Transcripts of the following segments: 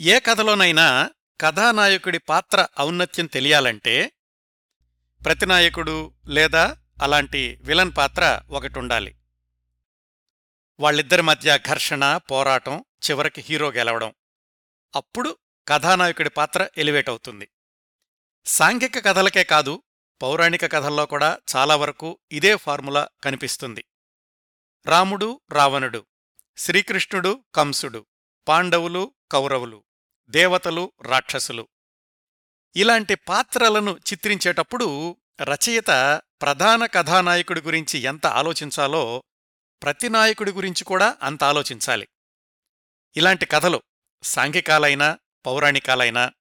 ఏ కథలోనైనా కథానాయకుడి పాత్ర ఔన్నత్యం తెలియాలంటే ప్రతినాయకుడు లేదా అలాంటి విలన్ పాత్ర ఒకటుండాలి. వాళ్ళిద్దరి మధ్య ఘర్షణ పోరాటం చివరికి హీరో గెలవడం. అప్పుడు కథానాయకుడి పాత్ర ఎలివేట్ అవుతుంది. సాంఘిక కథలకే కాదు పౌరాణిక కథల్లో కూడా చాలా వరకు ఇదే ఫార్ములా కనిపిస్తుంది. రాముడు రావణుడు శ్రీకృష్ణుడు కంసుడు పాండవులు కౌరవులు. దేవతలు రాక్షసులు. ఇలాంటి పాత్రలను చిత్రించేటప్పుడు రచయిత ప్రధాన కథానాయకుడి గురించి ఎంత ఆలోచించాలో ప్రతి నాయకుడి గురించి కూడా అంత ఆలోచించాలి. ఇలాంటి కథలు సాంఘికాలైనా పౌరాణికాలైనా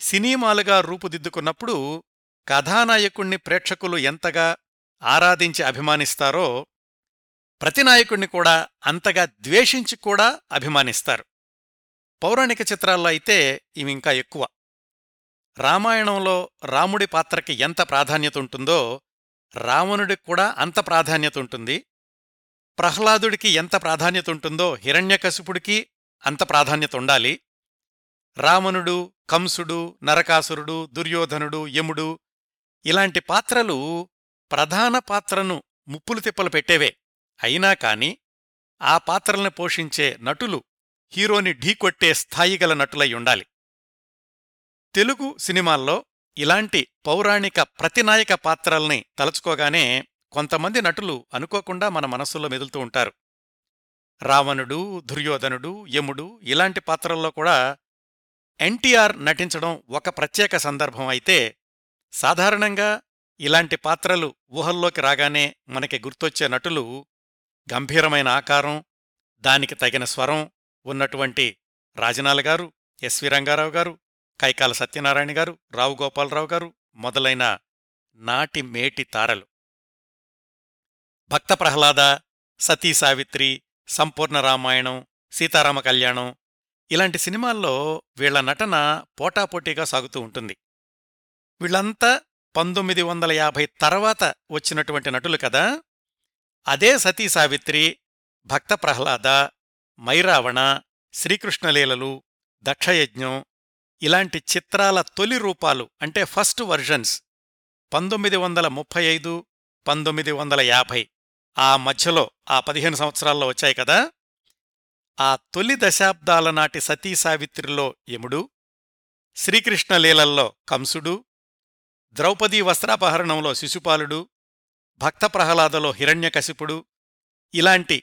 సినిమాలుగా రూపుదిద్దుకున్నప్పుడు కథానాయకుణ్ణి ప్రేక్షకులు ఎంతగా ఆరాధించి అభిమానిస్తారో ప్రతి నాయకుణ్ణి కూడా అంతగా ద్వేషించి కూడా అభిమానిస్తారు. పౌరాణిక చిత్రాల్లో అయితే ఇవి ఇంకా ఎక్కువ. రామాయణంలో రాముడి పాత్రకి ఎంత ప్రాధాన్యత ఉంటుందో రావణుడికి కూడా అంత ప్రాధాన్యత ఉంటుంది. ప్రహ్లాదుడికి ఎంత ప్రాధాన్యత ఉంటుందో హిరణ్యకశిపుడికి అంత ప్రాధాన్యత ఉండాలి. రావణుడు కంసుడు నరకాసురుడు దుర్యోధనుడు యముడు ఇలాంటి పాత్రలు ప్రధాన పాత్రను ముప్పులు తిప్పలు పెట్టేవే. అయినా కాని ఆ పాత్రల్ని పోషించే నటులు హీరోని ఢీకొట్టే స్థాయిగల నటులై ఉండాలి. తెలుగు సినిమాల్లో ఇలాంటి పౌరాణిక ప్రతినాయక పాత్రల్ని తలుచుకోగానే కొంతమంది నటులు అనుకోకుండా మన మనస్సులో మెదులుతూ ఉంటారు. రావణుడు దుర్యోధనుడు యముడు ఇలాంటి పాత్రల్లో కూడా ఎన్టీఆర్ నటించడం ఒక ప్రత్యేక సందర్భం అయితే సాధారణంగా ఇలాంటి పాత్రలు ఊహల్లోకి రాగానే మనకి గుర్తొచ్చే నటులు గంభీరమైన ఆకారం దానికి తగిన స్వరం ఉన్నటువంటి రాజనాల గారు ఎస్వి రంగారావు గారు కైకాల సత్యనారాయణ గారు రావు గోపాలరావు గారు మొదలైన నాటి మేటి తారలు. భక్త ప్రహ్లాద సతీ సావిత్రి సంపూర్ణ రామాయణం సీతారామ కళ్యాణం ఇలాంటి సినిమాల్లో వీళ్ళ నటన పోటాపోటీగా సాగుతూ ఉంటుంది. వీళ్ళంతా పంతొమ్మిది వందల యాభై తర్వాత వచ్చినటువంటి నటులు కదా. అదే సతీ సావిత్రి భక్త ప్రహ్లాద మైరావణ శ్రీకృష్ణలీలలు దక్షయజ్ఞం ఇలాంటి చిత్రాల తొలి రూపాలు అంటే ఫస్ట్ వర్జన్స్ పంతొమ్మిది వందల ముప్పై ఐదు పంతొమ్మిది వందల యాభై. ఆ మధ్యలో ఆ పదిహేను సంవత్సరాల్లో వచ్చాయి కదా? ఆ తొలి దశాబ్దాల నాటి సతీ సావిత్రిలో యముడు శ్రీకృష్ణలీలల్లో కంసుడు ద్రౌపదీ వస్త్రాపహరణంలో శిశుపాలుడు భక్త ప్రహ్లాదలో హిరణ్యకశిపుడు ఇలాంటి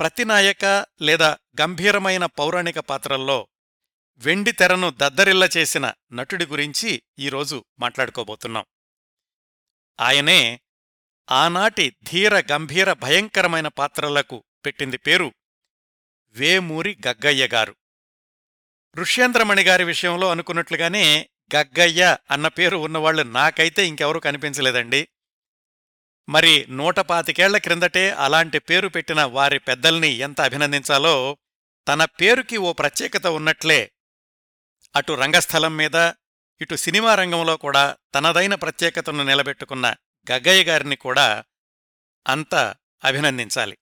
ప్రతినాయక లేదా గంభీరమైన పౌరాణిక పాత్రల్లో వెండి తెరను దద్దరిల్ల చేసిన నటుడి గురించి ఈరోజు మాట్లాడుకోబోతున్నాం. ఆయనే ఆనాటి ధీర గంభీర భయంకరమైన పాత్రలకు పెట్టింది పేరు వేమూరి గగ్గయ్య గారు. ఋష్యేంద్రమణి గారి విషయంలో అనుకున్నట్లుగానే గగ్గయ్య అన్న పేరు ఉన్నవాళ్ళు నాకైతే ఇంకెవరూ కనిపించలేదండి. మరి నూట పాతికేళ్ళ క్రిందటే అలాంటి పేరు పెట్టిన వారి పెద్దల్ని ఎంత అభినందించాలో తన పేరుకి ఓ ప్రత్యేకత ఉన్నట్లే. అటు రంగస్థలం మీద ఇటు సినిమా రంగంలో కూడా తనదైన ప్రత్యేకతను నిలబెట్టుకున్న గగ్గయ్య గారిని కూడా అంత అభినందించాలి.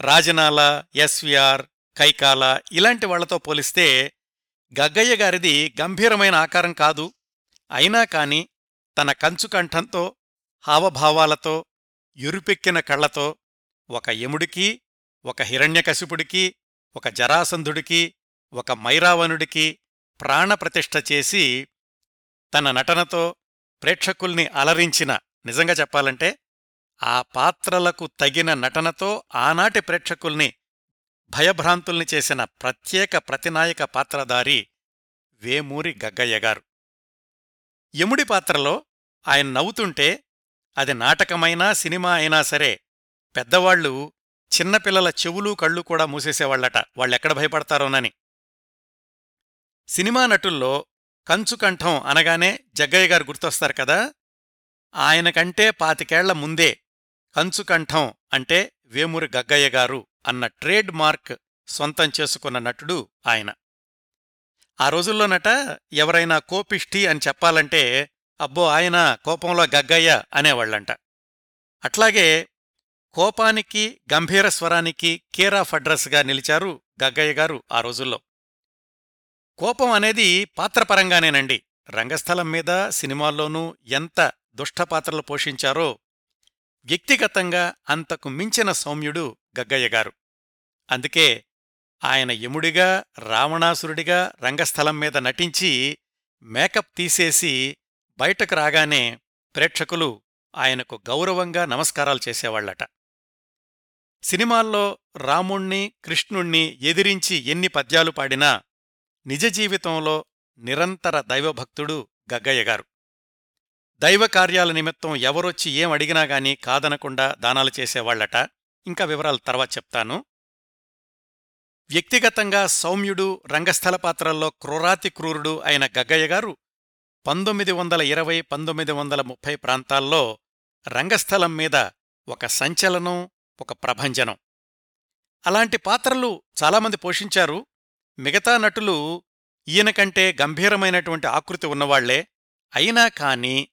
రాజనాల ఎస్విఆర్ కైకాల ఇలాంటి వాళ్ళతో పోలిస్తే గగ్గయ్య గారిది గంభీరమైన ఆకారం కాదు. అయినా కాని తన కంచుకంఠంతో హావభావాలతో ఎరుపెక్కిన కళ్ళతో ఒక యముడికి ఒక హిరణ్యకశిపుడికి ఒక జరాసంధుడికి ఒక మైరావణుడికి ప్రాణప్రతిష్ఠ చేసి తన నటనతో ప్రేక్షకుల్ని అలరించిన నిజంగా చెప్పాలంటే ఆ పాత్రలకు తగిన నటనతో ఆనాటి ప్రేక్షకుల్ని భయభ్రాంతుల్ని చేసిన ప్రత్యేక ప్రతినాయక పాత్రధారి వేమూరి గగ్గయ్య గారు. యముడి పాత్రలో ఆయన నవ్వుతుంటే అది నాటకమైనా సినిమా అయినా సరే పెద్దవాళ్ళు చిన్నపిల్లల చెవులు కళ్ళు కూడా మూసేసేవాళ్ళట వాళ్ళెక్కడ భయపడతారోనని. సినిమా నటుల్లో కంచుకంఠం అనగానే జగ్గయ్య గారు గుర్తొస్తారు కదా? ఆయనకంటే పాతికేళ్ళ ముందే కంచుకంఠం అంటే వేమూరి గగ్గయ్య గారు అన్న ట్రేడ్ మార్క్ సొంతం చేసుకున్న నటుడు ఆయన. ఆ రోజుల్లోనట ఎవరైనా కోపిష్ఠి అని చెప్పాలంటే అబ్బో ఆయన కోపంలో గగ్గయ్య అనేవాళ్ళంట అట్లాగే కోపానికి గంభీర స్వరానికి కేర్ ఆఫ్ అడ్రస్గా నిలిచారు గగ్గయ్య గారు ఆ రోజుల్లో. కోపం అనేది పాత్రపరంగానేనండి. రంగస్థలం మీద సినిమాల్లోనూ ఎంత దుష్టపాత్రలు పోషించారో వ్యక్తిగతంగా అంతకు మించిన సౌమ్యుడు గగ్గయ్య గారు. అందుకే ఆయన యముడిగా రావణాసురుడిగా రంగస్థలం మీద నటించి మేకప్ తీసేసి బయటకు రాగానే ప్రేక్షకులు ఆయనకు గౌరవంగా నమస్కారాలు చేసేవాళ్ళట సినిమాల్లో రాముణ్ణి కృష్ణుణ్ణి ఎదిరించి ఎన్ని పద్యాలు పాడినా నిజ జీవితంలో నిరంతర దైవభక్తుడు గగ్గయ్యగారు దైవకార్యాల దైవ కార్యాల నిమిత్తం ఎవరొచ్చి ఏం అడిగినా గాని కాదనకుండా దానాలు చేసేవాళ్ళట ఇంకా వివరాలు తర్వాత చెప్తాను. వ్యక్తిగతంగా సౌమ్యుడు రంగస్థల పాత్రల్లో క్రూరాతి క్రూరుడు అయిన గగ్గయ్య గారు పంతొమ్మిది వందల ఇరవై పంతొమ్మిది వందల ముప్పై ప్రాంతాల్లో రంగస్థలం మీద ఒక సంచలనం ఒక ప్రభంజనం. అలాంటి పాత్రలు చాలామంది పోషించారు. మిగతా నటులు ఈయనకంటే గంభీరమైనటువంటి ఆకృతి ఉన్నవాళ్ళే. అయినా కాని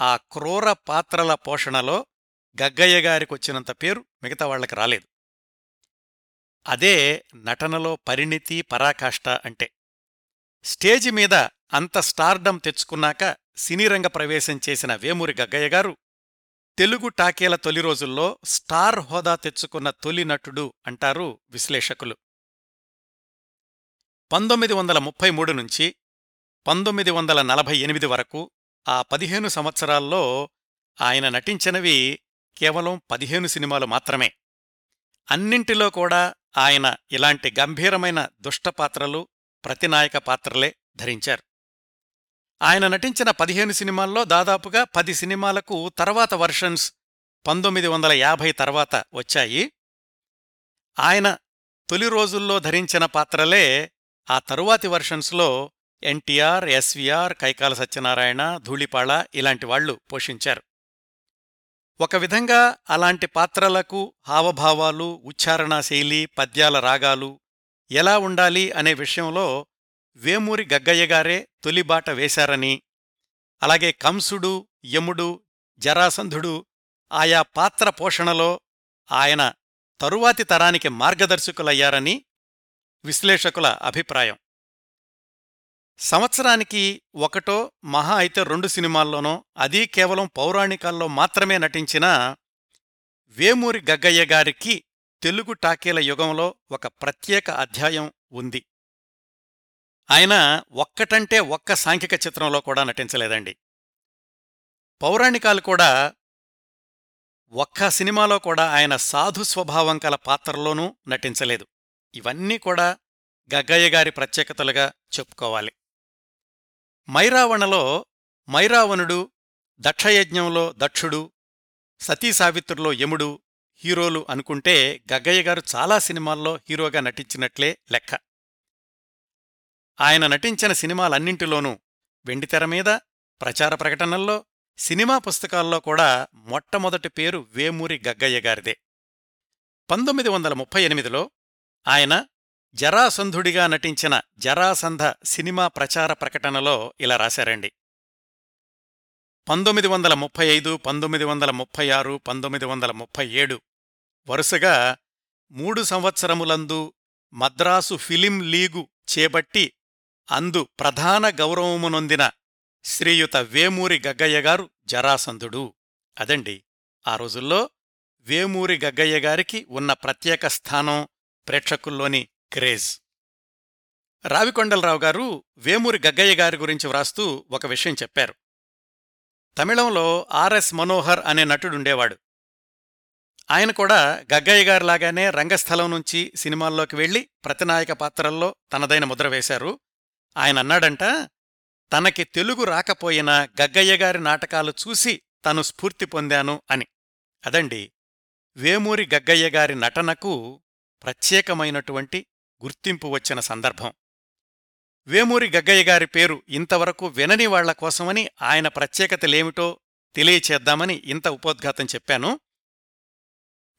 ఆ క్రూర పాత్రల పోషణలో గగ్గయ్య గారికొచ్చినంత పేరు మిగతా వాళ్ళకి రాలేదు. అదే నటనలో పరిణితి పరాకాష్ట అంటే. స్టేజి మీద అంత స్టార్డమ్ తెచ్చుకున్నాక సినీరంగ ప్రవేశం చేసిన వేమూరి గగ్గయ్య గారు తెలుగు టాకీల తొలి రోజుల్లో స్టార్ హోదా తెచ్చుకున్న తొలి నటుడు అంటారు విశ్లేషకులు. పంతొమ్మిది వందల ముప్పై మూడు నుంచి పంతొమ్మిది వందల నలభై ఎనిమిది వరకు ఆ పదిహేను సంవత్సరాల్లో ఆయన నటించినవి కేవలం పదిహేను సినిమాలు మాత్రమే. అన్నింటిలో కూడా ఆయన ఇలాంటి గంభీరమైన దుష్టపాత్రలు ప్రతినాయక పాత్రలే ధరించారు. ఆయన నటించిన పదిహేను సినిమాల్లో దాదాపుగా పది సినిమాలకు తర్వాత వర్షన్స్ పంతొమ్మిది వందల యాభై తర్వాత వచ్చాయి. ఆయన తొలి రోజుల్లో ధరించిన పాత్రలే ఆ తరువాతి వర్షన్స్లో ఎన్టీఆర్ ఎస్వీఆర్ కైకాల సత్యనారాయణ ధూళిపాళ ఇలాంటి వాళ్ళు పోషించారు. ఒక విధంగా అలాంటి పాత్రలకు హావభావాలు ఉచ్చారణా శైలి పద్యాల రాగాలు ఎలా ఉండాలి అనే విషయంలో వేమూరి గగ్గయ్యగారే తొలిబాట వేశారని అలాగే కంసుడు యముడు జరాసంధుడు ఆయా పాత్ర పోషణలో ఆయన తరువాతి తరానికి మార్గదర్శకులయ్యారని విశ్లేషకుల అభిప్రాయం. సంవత్సరానికి ఒకటో మహా అయితే రెండు సినిమాల్లోనో అదీ కేవలం పౌరాణికాల్లో మాత్రమే నటించిన వేమూరి గగ్గయ్య గారికి తెలుగు టాకీల యుగంలో ఒక ప్రత్యేక అధ్యాయం ఉంది. ఆయన ఒక్కటంటే ఒక్క సాంఘిక చిత్రంలో కూడా నటించలేదండి. పౌరాణికాలు కూడా ఒక్క సినిమాలో కూడా ఆయన సాధు స్వభావం కల పాత్రలోనూ నటించలేదు. ఇవన్నీ కూడా గగ్గయ్య గారి ప్రత్యేకతలుగా చెప్పుకోవాలి. మైరావణలో మైరావణుడు దక్షయజ్ఞంలో దక్షుడు సతీ సావిత్రులో యముడు హీరోలు అనుకుంటే గగ్గయ్య గారు చాలా సినిమాల్లో హీరోగా నటించినట్లే లెక్క. ఆయన నటించిన సినిమాలన్నింటిలోనూ వెండితెర మీద ప్రచార ప్రకటనల్లో సినిమా పుస్తకాల్లో కూడా మొట్టమొదటి పేరు వేమూరి గగ్గయ్య గారిదే. పంతొమ్మిది వందల ముప్పై ఎనిమిదిలో ఆయన జరాసంధుడిగా నటించిన జరాసంధ సినిమా ప్రచార ప్రకటనలో ఇలా రాశారండి. పంతొమ్మిది వందల ముప్పై ఐదు పంతొమ్మిది వందల ముప్పై ఆరు పంతొమ్మిది వందల ముప్పై ఏడు వరుసగా మూడు సంవత్సరములందు మద్రాసు ఫిలిం లీగు చేపట్టి అందు ప్రధాన గౌరవమునొందిన శ్రీయుత వేమూరి గగ్గయ్య గారు జరాసంధుడు. అదండి ఆ రోజుల్లో వేమూరి గగ్గయ్య గారికి ఉన్న ప్రత్యేక స్థానం ప్రేక్షకుల్లోని క్రేజ్. రావికొండలరావు గారు వేమూరి గగ్గయ్య గారి గురించి వ్రాస్తూ ఒక విషయం చెప్పారు. తమిళంలో ఆర్ఎస్ మనోహర్ అనే నటుడుండేవాడు. ఆయన కూడా గగ్గయ్య గారిలాగానే రంగస్థలం నుంచి సినిమాల్లోకి వెళ్ళి ప్రతినాయక పాత్రల్లో తనదైన ముద్ర వేశారు. ఆయన అన్నాడంట తనకి తెలుగు రాకపోయినా గగ్గయ్య గారి నాటకాలు చూసి తను స్ఫూర్తి పొందాను అని. అదండి వేమూరి గగ్గయ్య గారి నటనకు ప్రత్యేకమైనటువంటి గుర్తింపు వచ్చిన సందర్భం. వేమూరి గగ్గయ్య గారి పేరు ఇంతవరకు వినని వాళ్ళ కోసమని ఆయన ప్రత్యేకతలేమిటో తెలియచేద్దామని ఇంత ఉపోద్ఘాతం చెప్పాను.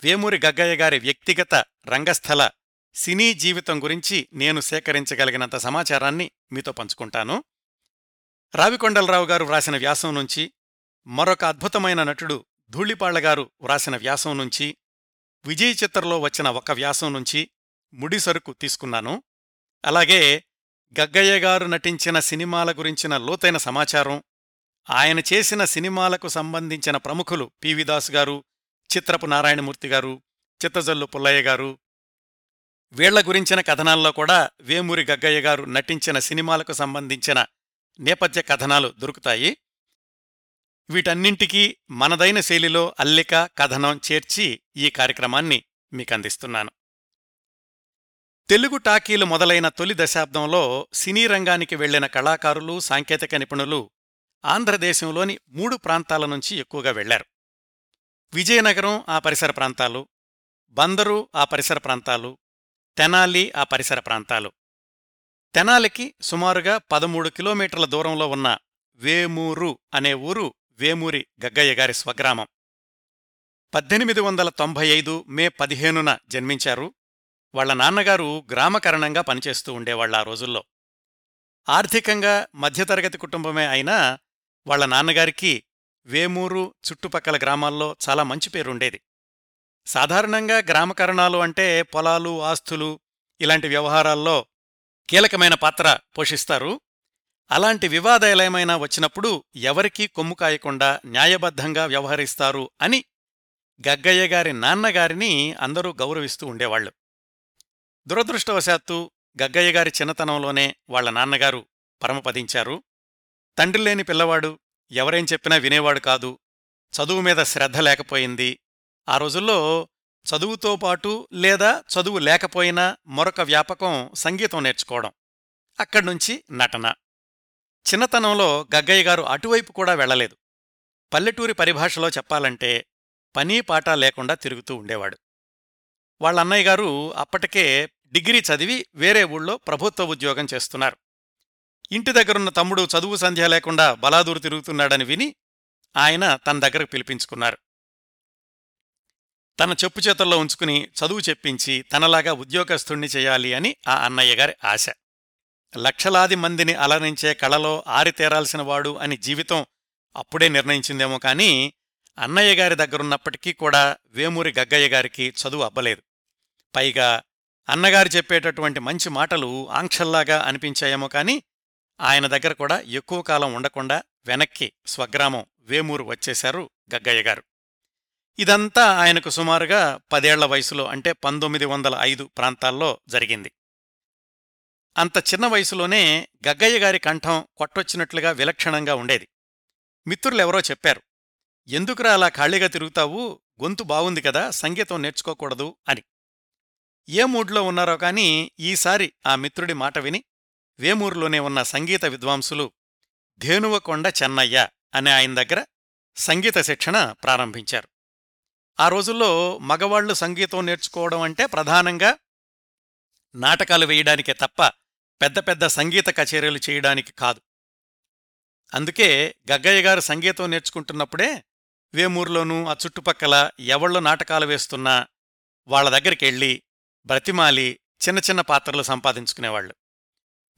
వేమూరి గగ్గయ్య గారి వ్యక్తిగత రంగస్థల సినీ జీవితం గురించి నేను సేకరించగలిగినంత సమాచారాన్ని మీతో పంచుకుంటాను. రావికొండలరావు గారు వ్రాసిన వ్యాసం నుంచి మరొక అద్భుతమైన నటుడు ధూళిపాళ్ళ గారు వ్రాసిన వ్యాసం నుంచి విజయ్ చిత్రలో వచ్చిన ఒక వ్యాసం నుంచి ముడిసరుకు తీసుకున్నాను. అలాగే గగ్గయ్య గారు నటించిన సినిమాల గురించిన లోతైన సమాచారం ఆయన చేసిన సినిమాలకు సంబంధించిన ప్రముఖులు పివిదాస్ గారు చిత్రపు నారాయణమూర్తి గారు చిత్తజల్లు పుల్లయ్య గారు వీళ్ళ గురించిన కథనాల్లో కూడా వేమూరి గగ్గయ్య గారు నటించిన సినిమాలకు సంబంధించిన నేపథ్య కథనాలు దొరుకుతాయి. వీటన్నింటికీ మనదైన శైలిలో అల్లిక కథనం చేర్చి ఈ కార్యక్రమాన్ని మీకందిస్తున్నాను. తెలుగు టాకీలు మొదలైన తొలి దశాబ్దంలో సినీ రంగానికి వెళ్ళిన కళాకారులు సాంకేతిక నిపుణులు ఆంధ్రదేశంలోని మూడు ప్రాంతాల నుంచి ఎక్కువగా వెళ్ళారు విజయనగరం ఆ పరిసర ప్రాంతాలు బందరు ఆ పరిసర ప్రాంతాలు తెనాలి ఆ పరిసర ప్రాంతాలు. తెనాలికి సుమారుగా పదమూడు కిలోమీటర్ల దూరంలో ఉన్న వేమూరు అనే ఊరు వేమూరి గగ్గయ్య గారి స్వగ్రామం. పద్దెనిమిది వందల తొంభై ఐదు మే పదిహేనున జన్మించారు. వాళ్ళ నాన్నగారు గ్రామకరణంగా పనిచేస్తూ ఉండేవాళ్ళ ఆ రోజుల్లో. ఆర్థికంగా మధ్యతరగతి కుటుంబమే అయినా వాళ్ళ నాన్నగారికి వేమూరు చుట్టుపక్కల గ్రామాల్లో చాలా మంచి పేరుండేది. సాధారణంగా గ్రామకరణాలు అంటే పొలాలు ఆస్తులు ఇలాంటి వ్యవహారాల్లో కీలకమైన పాత్ర పోషిస్తారు. అలాంటి వివాదాలేమైనా వచ్చినప్పుడు ఎవరికీ కొమ్ము కాయకుండా న్యాయబద్ధంగా వ్యవహరిస్తారు అని గగ్గయ్య గారి నాన్నగారిని అందరూ గౌరవిస్తూ ఉండేవాళ్ళు దురదృష్టవశాత్తు గగ్గయ్య గారి చిన్నతనంలోనే వాళ్ళ నాన్నగారు పరమపదించారు. తండ్రిలేని పిల్లవాడు ఎవరేం చెప్పినా వినేవాడు కాదు. చదువు మీద శ్రద్ధ లేకపోయింది. ఆ రోజుల్లో చదువుతో పాటు లేదా చదువు లేకపోయినా మరొక వ్యాపకం సంగీతం నేర్చుకోవడం. అక్కడ్నుంచి నటన. చిన్నతనంలో గగ్గయ్య గారు అటువైపు కూడా వెళ్ళలేదు పల్లెటూరి పరిభాషలో చెప్పాలంటే పనీ పాట లేకుండా తిరుగుతూ ఉండేవాడు. వాళ్ళన్నయ్య గారు అప్పటికే డిగ్రీ చదివి వేరే ఊళ్ళో ప్రభుత్వ ఉద్యోగం చేస్తున్నారు. ఇంటి దగ్గరున్న తమ్ముడు చదువు సంధ్య లేకుండా బలాదూరు తిరుగుతున్నాడని విని ఆయన తన దగ్గరకు పిలిపించుకున్నారు. తన చెప్పు చేతుల్లో ఉంచుకుని చదువు చెప్పించి తనలాగా ఉద్యోగస్తుణ్ణి చేయాలి అని ఆ అన్నయ్య గారి ఆశ. లక్షలాది మందిని అలరించే కళలో ఆరితేరాల్సిన వాడు అని జీవితం అప్పుడే నిర్ణయించిందేమో కాని అన్నయ్య గారి దగ్గరున్నప్పటికీ కూడా వేమూరి గగ్గయ్య గారికి చదువు అబ్బలేదు. పైగా అన్నగారు చెప్పేటటువంటి మంచి మాటలు ఆంక్షల్లాగా అనిపించాయేమో కాని ఆయన దగ్గర కూడా ఎక్కువ కాలం ఉండకుండా వెనక్కి స్వగ్రామం వేమూరు వచ్చేశారు గగ్గయ్య గారు. ఇదంతా ఆయనకు సుమారుగా పదేళ్ళ వయసులో అంటే పంతొమ్మిది వందల ఐదు ప్రాంతాల్లో జరిగింది. అంత చిన్న వయసులోనే గగ్గయ్య గారి కంఠం కొట్టొచ్చినట్లుగా విలక్షణంగా ఉండేది. మిత్రులెవరో చెప్పారు ఎందుకురా అలా ఖాళీగా తిరుగుతావు? గొంతు బావుంది కదా సంగీతం నేర్చుకోకూడదు అని. ఏ మూడ్లో ఉన్నారో కాని ఈసారి ఆ మిత్రుడి మాట విని వేమూరులోనే ఉన్న సంగీత విద్వాంసులు ధేనువకొండ చెన్నయ్య అనే ఆయన దగ్గర సంగీత శిక్షణ ప్రారంభించారు. ఆ రోజుల్లో మగవాళ్ళు సంగీతం నేర్చుకోవడం అంటే ప్రధానంగా నాటకాలు వేయడానికే తప్ప పెద్ద పెద్ద సంగీత కచేరీలు చేయడానికి కాదు. అందుకే గగ్గయ్య గారు సంగీతం నేర్చుకుంటున్నప్పుడే వేమూరులోనూ ఆ చుట్టుపక్కల ఎవళ్ళు నాటకాలు వేస్తున్నా వాళ్ళ దగ్గరికెళ్ళి బ్రతిమాలి చిన్న చిన్న పాత్రలు సంపాదించుకునేవాళ్ళు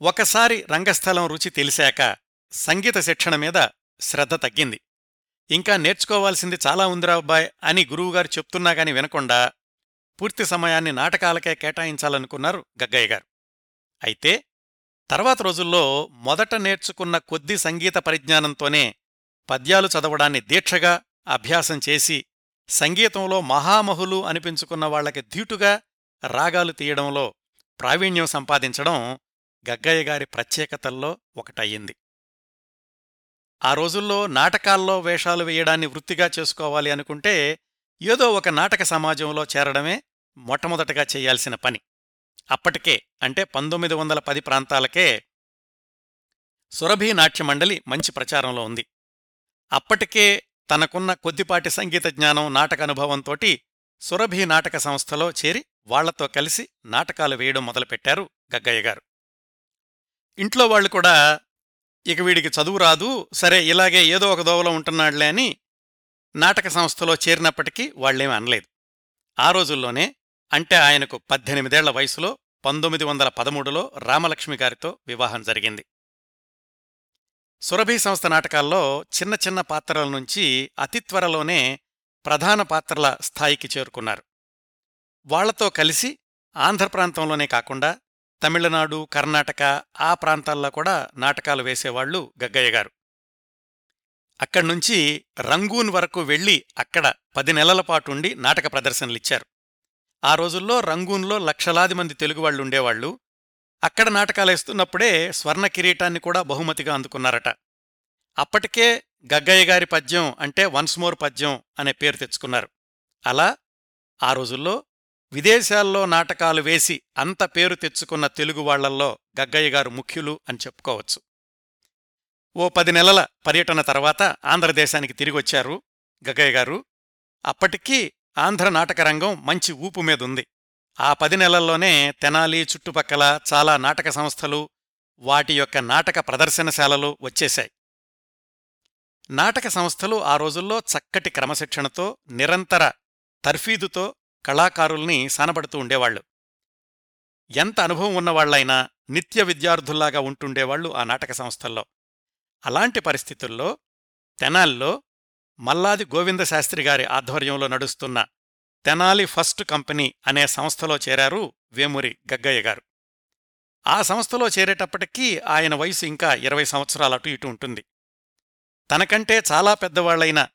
ఒకసారి రంగస్థలం రుచి తెలిసాక సంగీత శిక్షణ మీద శ్రద్ధ తగ్గింది. ఇంకా నేర్చుకోవాల్సింది చాలా ఉందిరా అబ్బాయ్ అని గురువుగారు చెప్తున్నా గాని వినకుండా పూర్తి సమయాన్ని నాటకాలకే కేటాయించాలనుకున్నారు గగ్గయ్య గారు. అయితే తర్వాత రోజుల్లో మొదట నేర్చుకున్న కొద్ది సంగీత పరిజ్ఞానంతోనే పద్యాలు చదవడాన్ని దీక్షగా అభ్యాసం చేసి సంగీతంలో మహామహులు అనిపించుకున్న వాళ్ళకి ధీటుగా రాగాలు తీయడంలో ప్రావీణ్యం సంపాదించడం గగ్గయ్య గారి ప్రత్యేకతల్లో ఒకటయ్యింది. ఆ రోజుల్లో నాటకాల్లో వేషాలు వేయడాన్ని వృత్తిగా చేసుకోవాలి అనుకుంటే ఏదో ఒక నాటక సమాజంలో చేరడమే మొట్టమొదటగా చెయ్యాల్సిన పని. అప్పటికే అంటే పంతొమ్మిది వందల పది ప్రాంతాలకే సురభి నాట్యమండలి మంచి ప్రచారంలో ఉంది. అప్పటికే తనకున్న కొద్దిపాటి సంగీత జ్ఞానం నాటక అనుభవంతోటి సురభి నాటక సంస్థలో చేరి వాళ్ళతో కలిసి నాటకాలు వేయడం మొదలుపెట్టారు గగ్గయ్య గారు. ఇంట్లో వాళ్ళు కూడా ఇక వీడికి చదువు రాదు సరే ఇలాగే ఏదో ఒక దోవలో ఉంటున్నాడులే అని నాటక సంస్థలో చేరినప్పటికీ వాళ్ళేమీ అనలేదు. ఆ రోజుల్లోనే అంటే ఆయనకు పద్దెనిమిదేళ్ళ వయసులో పంతొమ్మిది వందల పదమూడులో రామలక్ష్మి గారితో వివాహం జరిగింది. సురభి సంస్థ నాటకాల్లో చిన్న చిన్న పాత్రల నుంచి అతి త్వరలోనే ప్రధాన పాత్రల స్థాయికి చేరుకున్నారు. వాళ్ళతో కలిసి ఆంధ్రప్రాంతంలోనే కాకుండా తమిళనాడు కర్ణాటక ఆ ప్రాంతాల్లో కూడా నాటకాలు వేసేవాళ్ళు గగ్గయ్య గారు. అక్కడ్నుంచి రంగూన్ వరకు వెళ్ళి అక్కడ పది నెలల పాటుండి నాటక ప్రదర్శనలిచ్చారు. ఆ రోజుల్లో రంగూన్లో లక్షలాది మంది తెలుగువాళ్ళు ఉండేవాళ్ళు అక్కడ నాటకాలేస్తున్నప్పుడే స్వర్ణ కిరీటాన్ని కూడా బహుమతిగా అందుకున్నారట. అప్పటికే గగ్గయ్య గారి పద్యం అంటే వన్స్ మోర్ పద్యం అనే పేరు తెచ్చుకున్నారు. అలా ఆ రోజుల్లో విదేశాల్లో నాటకాలు వేసి అంత పేరు తెచ్చుకున్న తెలుగు వాళ్ళల్లో గగ్గయ్య గారు ముఖ్యులు అని చెప్పుకోవచ్చు. ఓ పది నెలల పర్యటన తర్వాత ఆంధ్రదేశానికి తిరిగొచ్చారు గగ్గయ్య గారు. అప్పటికీ ఆంధ్ర నాటకరంగం మంచి ఊపు మీదుంది ఆ పది నెలల్లోనే తెనాలి చుట్టుపక్కల చాలా నాటక సంస్థలు వాటి యొక్క నాటక ప్రదర్శనశాలలు వచ్చేశాయి. నాటక సంస్థలు ఆ రోజుల్లో చక్కటి క్రమశిక్షణతో నిరంతర తర్ఫీదుతో కళాకారుల్ని సానబడుతూ ఉండేవాళ్ళు ఎంత అనుభవం ఉన్నవాళ్ళైనా నిత్య విద్యార్థుల్లాగా ఉంటుండేవాళ్ళు ఆ నాటక సంస్థల్లో. అలాంటి పరిస్థితుల్లో తెనాల్లో మల్లాది గోవిందశాస్త్రి గారి ఆధ్వర్యంలో నడుస్తున్న తెనాలి ఫస్ట్ కంపెనీ అనే సంస్థలో చేరారు వేమూరి గగ్గయ్య గారు. ఆ సంస్థలో చేరేటప్పటికీ ఆయన వయసు ఇంకా ఇరవై సంవత్సరాలటు ఇటు ఉంటుంది. తనకంటే చాలా పెద్దవాళ్ళైన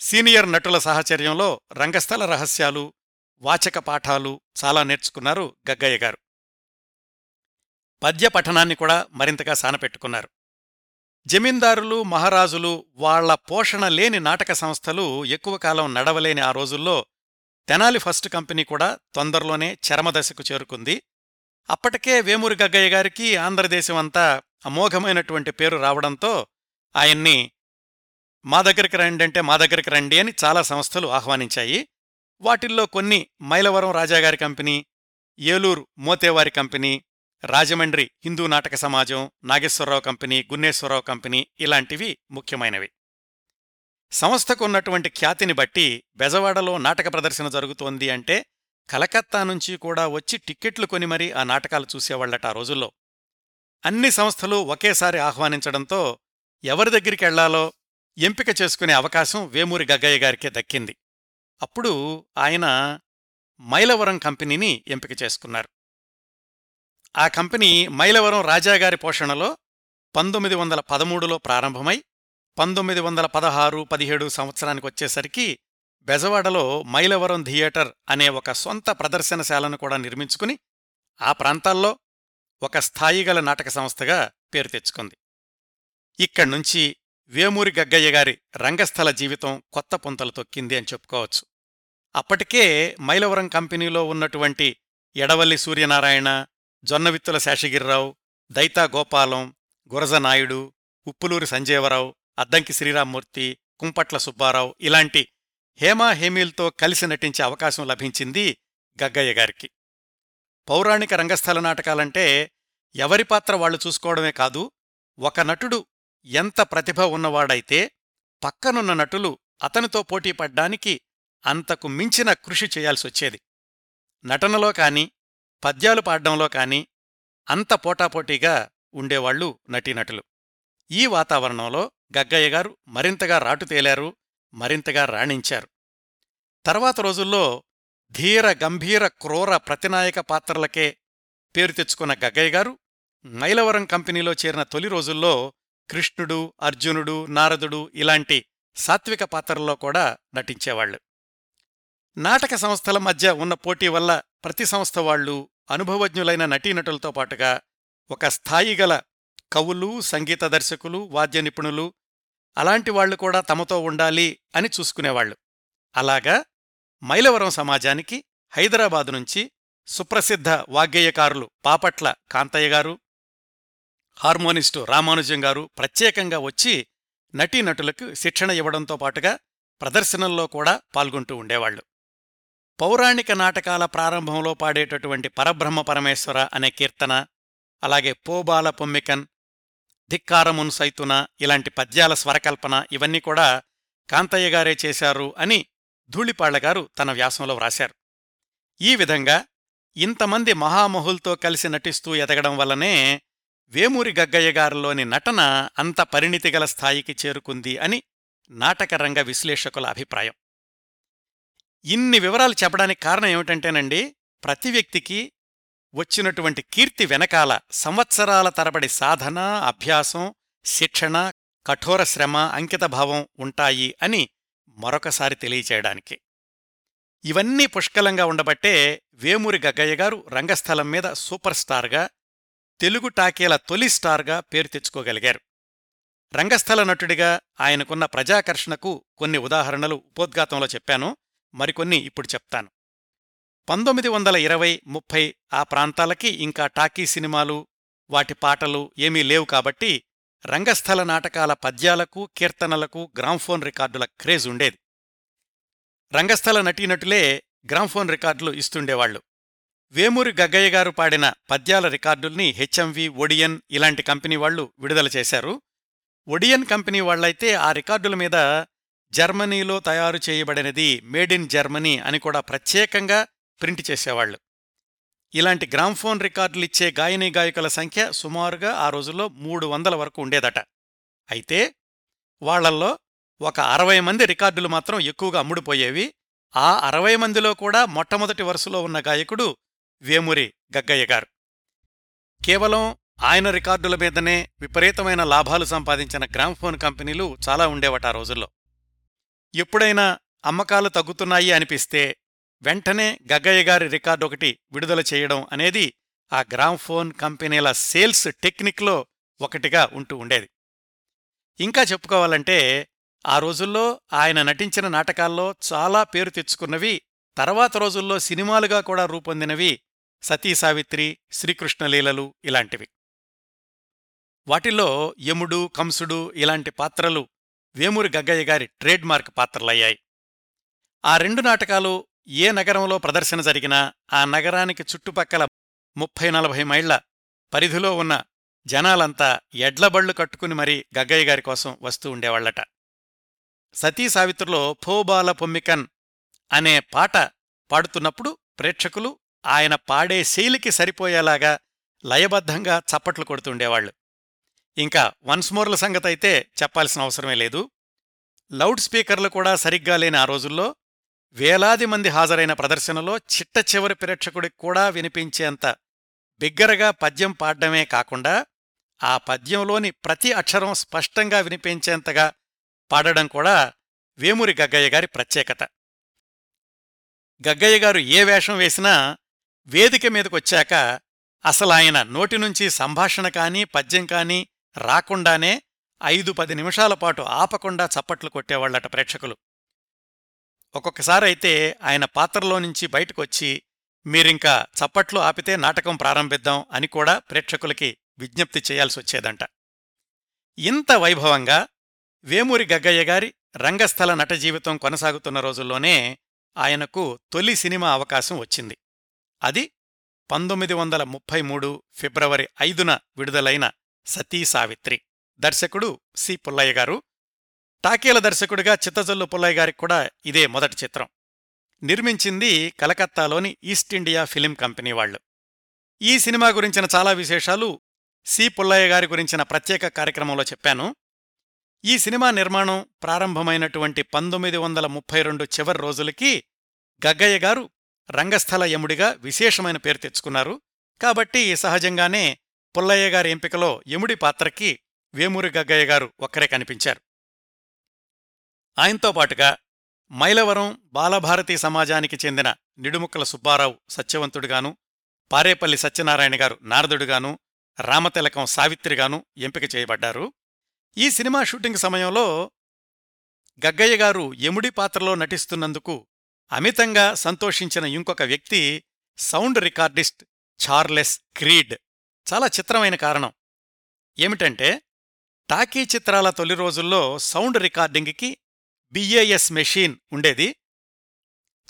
సీనియర్ నటుల సాహచర్యంలో రంగస్థల రహస్యాలు వాచక పాఠాలు చాలా నేర్చుకున్నారు గగ్గయ్య గారు. పద్య పఠనాన్ని కూడా మరింతగా సానపెట్టుకున్నారు. జమీందారులు మహారాజులు వాళ్ళ పోషణ లేని నాటక సంస్థలు ఎక్కువ కాలం నడవలేని ఆ రోజుల్లో తెనాలి ఫస్ట్ కంపెనీ కూడా తొందరలోనే చరమదశకు చేరుకుంది. అప్పటికే వేమూరి గగ్గయ్య గారికి ఆంధ్రదేశమంతా అమోఘమైనటువంటి పేరు రావడంతో ఆయన్ని మా దగ్గరికి రండి అంటే మా దగ్గరికి రండి అని చాలా సంస్థలు ఆహ్వానించాయి. వాటిల్లో కొన్ని మైలవరం రాజాగారి కంపెనీ ఏలూరు మోతేవారి కంపెనీ రాజమండ్రి హిందూ నాటక సమాజం నాగేశ్వరరావు కంపెనీ గున్నేశ్వరరావు కంపెనీ ఇలాంటివి ముఖ్యమైనవి. సంస్థకున్నటువంటి ఖ్యాతిని బట్టి బెజవాడలో నాటక ప్రదర్శన జరుగుతోంది అంటే కలకత్తా నుంచి కూడా వచ్చి టిక్కెట్లు కొని మరీ ఆ నాటకాలు చూసేవాళ్ళట ఆ రోజుల్లో. అన్ని సంస్థలు ఒకేసారి ఆహ్వానించడంతో ఎవరి దగ్గరికి వెళ్ళాలో ఎంపిక చేసుకునే అవకాశం వేమూరి గగ్గయ్య గారికే దక్కింది. అప్పుడు ఆయన మైలవరం కంపెనీని ఎంపిక చేసుకున్నారు. ఆ కంపెనీ మైలవరం రాజాగారి పోషణలో పంతొమ్మిది వందల పదమూడులో ప్రారంభమై పంతొమ్మిది వందల పదహారు పదిహేడు సంవత్సరానికి వచ్చేసరికి బెజవాడలో మైలవరం థియేటర్ అనే ఒక సొంత ప్రదర్శనశాలను కూడా నిర్మించుకుని ఆ ప్రాంతాల్లో ఒక స్థాయిగల నాటక సంస్థగా పేరు తెచ్చుకుంది. ఇక్కడ్నుంచి వేమూరి గగ్గయ్య గారి రంగస్థల జీవితం కొత్త పుంతలు తొక్కింది అని చెప్పుకోవచ్చు. అప్పటికే మైలవరం కంపెనీలో ఉన్నటువంటి ఎడవల్లి సూర్యనారాయణ జొన్నవిత్తుల శేషగిరిరావు దైతా గోపాలం గురజనాయుడు ఉప్పులూరి సంజీవరావు అద్దంకి శ్రీరామ్మూర్తి కుంపట్ల సుబ్బారావు ఇలాంటి హేమా హేమీల్తో కలిసి నటించే అవకాశం లభించింది గగ్గయ్య గారికి. పౌరాణిక రంగస్థల నాటకాలంటే ఎవరి పాత్ర వాళ్ళు చూసుకోవడమే కాదు ఒక నటుడు ఎంత ప్రతిభ ఉన్నవాడైతే పక్కనున్న నటులు అతనితో పోటీపడ్డానికి అంతకు మించిన కృషి చేయాల్సొచ్చేది నటనలో కాని పద్యాలు పాడ్డంలో కాని అంత పోటాపోటీగా ఉండేవాళ్ళు నటీనటులు. ఈ వాతావరణంలో గగ్గయ్య గారు మరింతగా రాటుతేలారు మరింతగా రాణించారు. తర్వాత రోజుల్లో ధీర గంభీర క్రూర ప్రతినాయక పాత్రలకే పేరు తెచ్చుకున్న గగ్గయ్య గారు మైలవరం కంపెనీలో చేరిన తొలి రోజుల్లో కృష్ణుడు అర్జునుడు నారదుడు ఇలాంటి సాత్విక పాత్రల్లో కూడా నటించేవాళ్ళు నాటక సంస్థల మధ్య ఉన్న పోటీ వల్ల ప్రతి సంస్థ వాళ్ళు అనుభవజ్ఞులైన నటీనటులతో పాటుగా ఒక స్థాయిగల కవులు సంగీత దర్శకులు వాద్య నిపుణులు అలాంటి వాళ్ళు కూడా తమతో ఉండాలి అని చూసుకునేవాళ్ళు అలాగా మైలవరం సమాజానికి హైదరాబాదు నుంచి సుప్రసిద్ధ వాగ్గేయకారులు పాపట్ల కాంతయ్య గారు హార్మోనిస్టు రామానుజం గారు ప్రత్యేకంగా వచ్చి నటీనటులకు శిక్షణ ఇవ్వడంతో పాటుగా ప్రదర్శనల్లో కూడా పాల్గొంటూ ఉండేవాళ్ళు పౌరాణిక నాటకాల ప్రారంభంలో పాడేటటువంటి పరబ్రహ్మ పరమేశ్వర అనే కీర్తన అలాగే పోబాల పొమ్మికన్ ధిక్కారమున్ సైతున ఇలాంటి పద్యాల స్వరకల్పన ఇవన్నీ కూడా కాంతయ్య గారే చేశారు అని ధూళిపాళ్ళగారు తన వ్యాసంలో వ్రాశారు. ఈ విధంగా ఇంతమంది మహామహుల్తో కలిసి నటిస్తూ ఎదగడం వల్లనే వేమూరి గగ్గయ్య గారిలోని నటన అంత పరిణితిగల స్థాయికి చేరుకుంది అని నాటకరంగ విశ్లేషకుల అభిప్రాయం. ఇన్ని వివరాలు చెప్పడానికి కారణం ఏమిటంటేనండి ప్రతి వ్యక్తికి వచ్చినటువంటి కీర్తి వెనకాల సంవత్సరాల తరబడి సాధన అభ్యాసం శిక్షణ కఠోర శ్రమ అంకితభావం ఉంటాయి అని మరొకసారి తెలియచేయడానికి. ఇవన్నీ పుష్కలంగా ఉండబట్టే వేమూరి గగ్గయ్య గారు రంగస్థలం మీద సూపర్ స్టార్గా తెలుగు టాకీల తొలి స్టార్గా పేరు తెచ్చుకోగలిగారు. రంగస్థల నటుడిగా ఆయనకున్న ప్రజాకర్షణకు కొన్ని ఉదాహరణలు ఉపోద్ఘాతంలో చెప్పాను మరికొన్ని ఇప్పుడు చెప్తాను. పంతొమ్మిది వందల ఇరవై ముప్పై ఆ ప్రాంతాలకి ఇంకా టాకీ సినిమాలు వాటి పాటలు ఏమీ లేవు కాబట్టి రంగస్థల నాటకాల పద్యాలకు కీర్తనలకు గ్రామ్ఫోన్ రికార్డుల క్రేజ్ ఉండేది. రంగస్థల నటీనటులే గ్రామ్ఫోన్ రికార్డులు ఇస్తుండేవాళ్ళు వేమూరి గగ్గయ్య గారు పాడిన పద్యాల రికార్డుల్ని హెచ్ఎంవి ఒడియన్ ఇలాంటి కంపెనీ వాళ్ళు విడుదల చేశారు. ఒడియన్ కంపెనీ వాళ్ళైతే ఆ రికార్డుల మీద జర్మనీలో తయారు చేయబడినది మేడ్ ఇన్ జర్మనీ అని కూడా ప్రత్యేకంగా ప్రింట్ చేసేవాళ్ళు ఇలాంటి గ్రామ్ఫోన్ రికార్డులిచ్చే గాయనీ గాయకుల సంఖ్య సుమారుగా ఆ రోజుల్లో మూడు వందల వరకు ఉండేదట. అయితే వాళ్ళల్లో ఒక అరవై మంది రికార్డులు మాత్రం ఎక్కువగా అమ్ముడుపోయేవి. ఆ అరవై మందిలో కూడా మొట్టమొదటి వరుసలో ఉన్న గాయకుడు వేమూరి గగ్గయ్య గారు. కేవలం ఆయన రికార్డుల మీదనే విపరీతమైన లాభాలు సంపాదించిన గ్రామ్ఫోన్ కంపెనీలు చాలా ఉండేవట ఆ రోజుల్లో. ఎప్పుడైనా అమ్మకాలు తగ్గుతున్నాయి అనిపిస్తే వెంటనే గగ్గయ్య గారి రికార్డు ఒకటి విడుదల చేయడం అనేది ఆ గ్రామ్ఫోన్ కంపెనీల సేల్స్ టెక్నిక్లో ఒకటిగా ఉంటూ ఉండేది. ఇంకా చెప్పుకోవాలంటే ఆ రోజుల్లో ఆయన నటించిన నాటకాల్లో చాలా పేరు తెచ్చుకున్నవి తర్వాత రోజుల్లో సినిమాలుగా కూడా రూపొందినవి సతీ సావిత్రి శ్రీకృష్ణలీలలు ఇలాంటివి. వాటిల్లో యముడు కంసుడు ఇలాంటి పాత్రలు వేమూరి గగ్గయ్య గారి ట్రేడ్ మార్క్ పాత్రలయ్యాయి. ఆ రెండు నాటకాలు ఏ నగరంలో ప్రదర్శన జరిగినా ఆ నగరానికి చుట్టుపక్కల ముప్పై నలభై మైళ్ళ పరిధిలో ఉన్న జనాలంతా ఎడ్లబళ్ళు కట్టుకుని మరీ గగ్గయ్య గారి కోసం వస్తూ ఉండేవాళ్ళట సతీ సావిత్రిలో ఫోబాల పొమ్మికన్ అనే పాట పాడుతున్నప్పుడు ప్రేక్షకులు ఆయన పాడే శైలికి సరిపోయేలాగా లయబద్ధంగా చప్పట్లు కొడుతుండేవాళ్ళు ఇంకా వన్స్మోర్ల సంగతైతే చెప్పాల్సిన అవసరమే లేదు. లౌడ్ స్పీకర్లు కూడా సరిగ్గా లేని ఆ రోజుల్లో వేలాది మంది హాజరైన ప్రదర్శనలో చిట్ట చివరి ప్రేక్షకుడికి కూడా వినిపించేంత బిగ్గరగా పద్యం పాడ్డమే కాకుండా ఆ పద్యంలోని ప్రతి అక్షరం స్పష్టంగా వినిపించేంతగా పాడడం కూడా వేమూరి గగ్గయ్య గారి ప్రత్యేకత. గగ్గయ్య గారు ఏ వేషం వేసినా వేదిక మీదకొచ్చాక ఆయన నోటి నుంచి సంభాషణ కానీ పద్యం కానీ రాకుండానే ఐదు పది నిమిషాల పాటు ఆపకుండా చప్పట్లు కొట్టేవాళ్ళట ప్రేక్షకులు. ఒక్కొక్కసారైతే ఆయన పాత్రలో నుంచి బయటకొచ్చి మీరింకా చప్పట్లు ఆపితే నాటకం ప్రారంభిద్దాం అని కూడా ప్రేక్షకులకి విజ్ఞప్తి చేయాల్సొచ్చేదంట. ఇంత వైభవంగా వేమూరి గగ్గయ్య గారి రంగస్థల నట జీవితం కొనసాగుతున్న రోజుల్లోనే ఆయనకు తొలి సినిమా అవకాశం వచ్చింది. అది పంతొమ్మిది వందల ముప్పై మూడు ఫిబ్రవరి ఐదున విడుదలైన సతీ సావిత్రి. దర్శకుడు సి. పుల్లయ్య గారు. టాకీల దర్శకుడిగా చిత్తజల్లు పుల్లయ్య గారికి కూడా ఇదే మొదటి చిత్రం. నిర్మించింది కలకత్తాలోని ఈస్ట్ ఇండియా ఫిలిం కంపెనీ వాళ్ళు ఈ సినిమా గురించిన చాలా విశేషాలు సి. పుల్లయ్య గారి గురించిన ప్రత్యేక కార్యక్రమంలో చెప్పాను. ఈ సినిమా నిర్మాణం ప్రారంభమైనటువంటి పంతొమ్మిది వందల ముప్పై రెండు చివరి రోజులకి గగ్గయ్య గారు రంగస్థల యముడిగా విశేషమైన పేరు తెచ్చుకున్నారు. కాబట్టి సహజంగానే పుల్లయ్య గారి ఎంపికలో యముడి పాత్రకి వేమూరి గగ్గయ్య గారు ఒక్కరే కనిపించారు. ఆయనతో పాటుగా మైలవరం బాలభారతి సమాజానికి చెందిన నిడుముక్కల సుబ్బారావు సత్యవంతుడుగాను పారేపల్లి సత్యనారాయణ గారు నారదుడుగాను రామతిలకం సావిత్రిగాను ఎంపిక చేయబడ్డారు. ఈ సినిమా షూటింగ్ సమయంలో గగ్గయ్య గారు యముడి పాత్రలో నటిస్తున్నందుకు అమితంగా సంతోషించిన ఇంకొక వ్యక్తి సౌండ్ రికార్డిస్ట్ చార్లెస్ క్రీడ్. చాలా చిత్రమైన కారణం. ఏమిటంటే టాకీ చిత్రాల తొలి రోజుల్లో సౌండ్ రికార్డింగ్కి బిఏఎస్ మెషీన్ ఉండేది.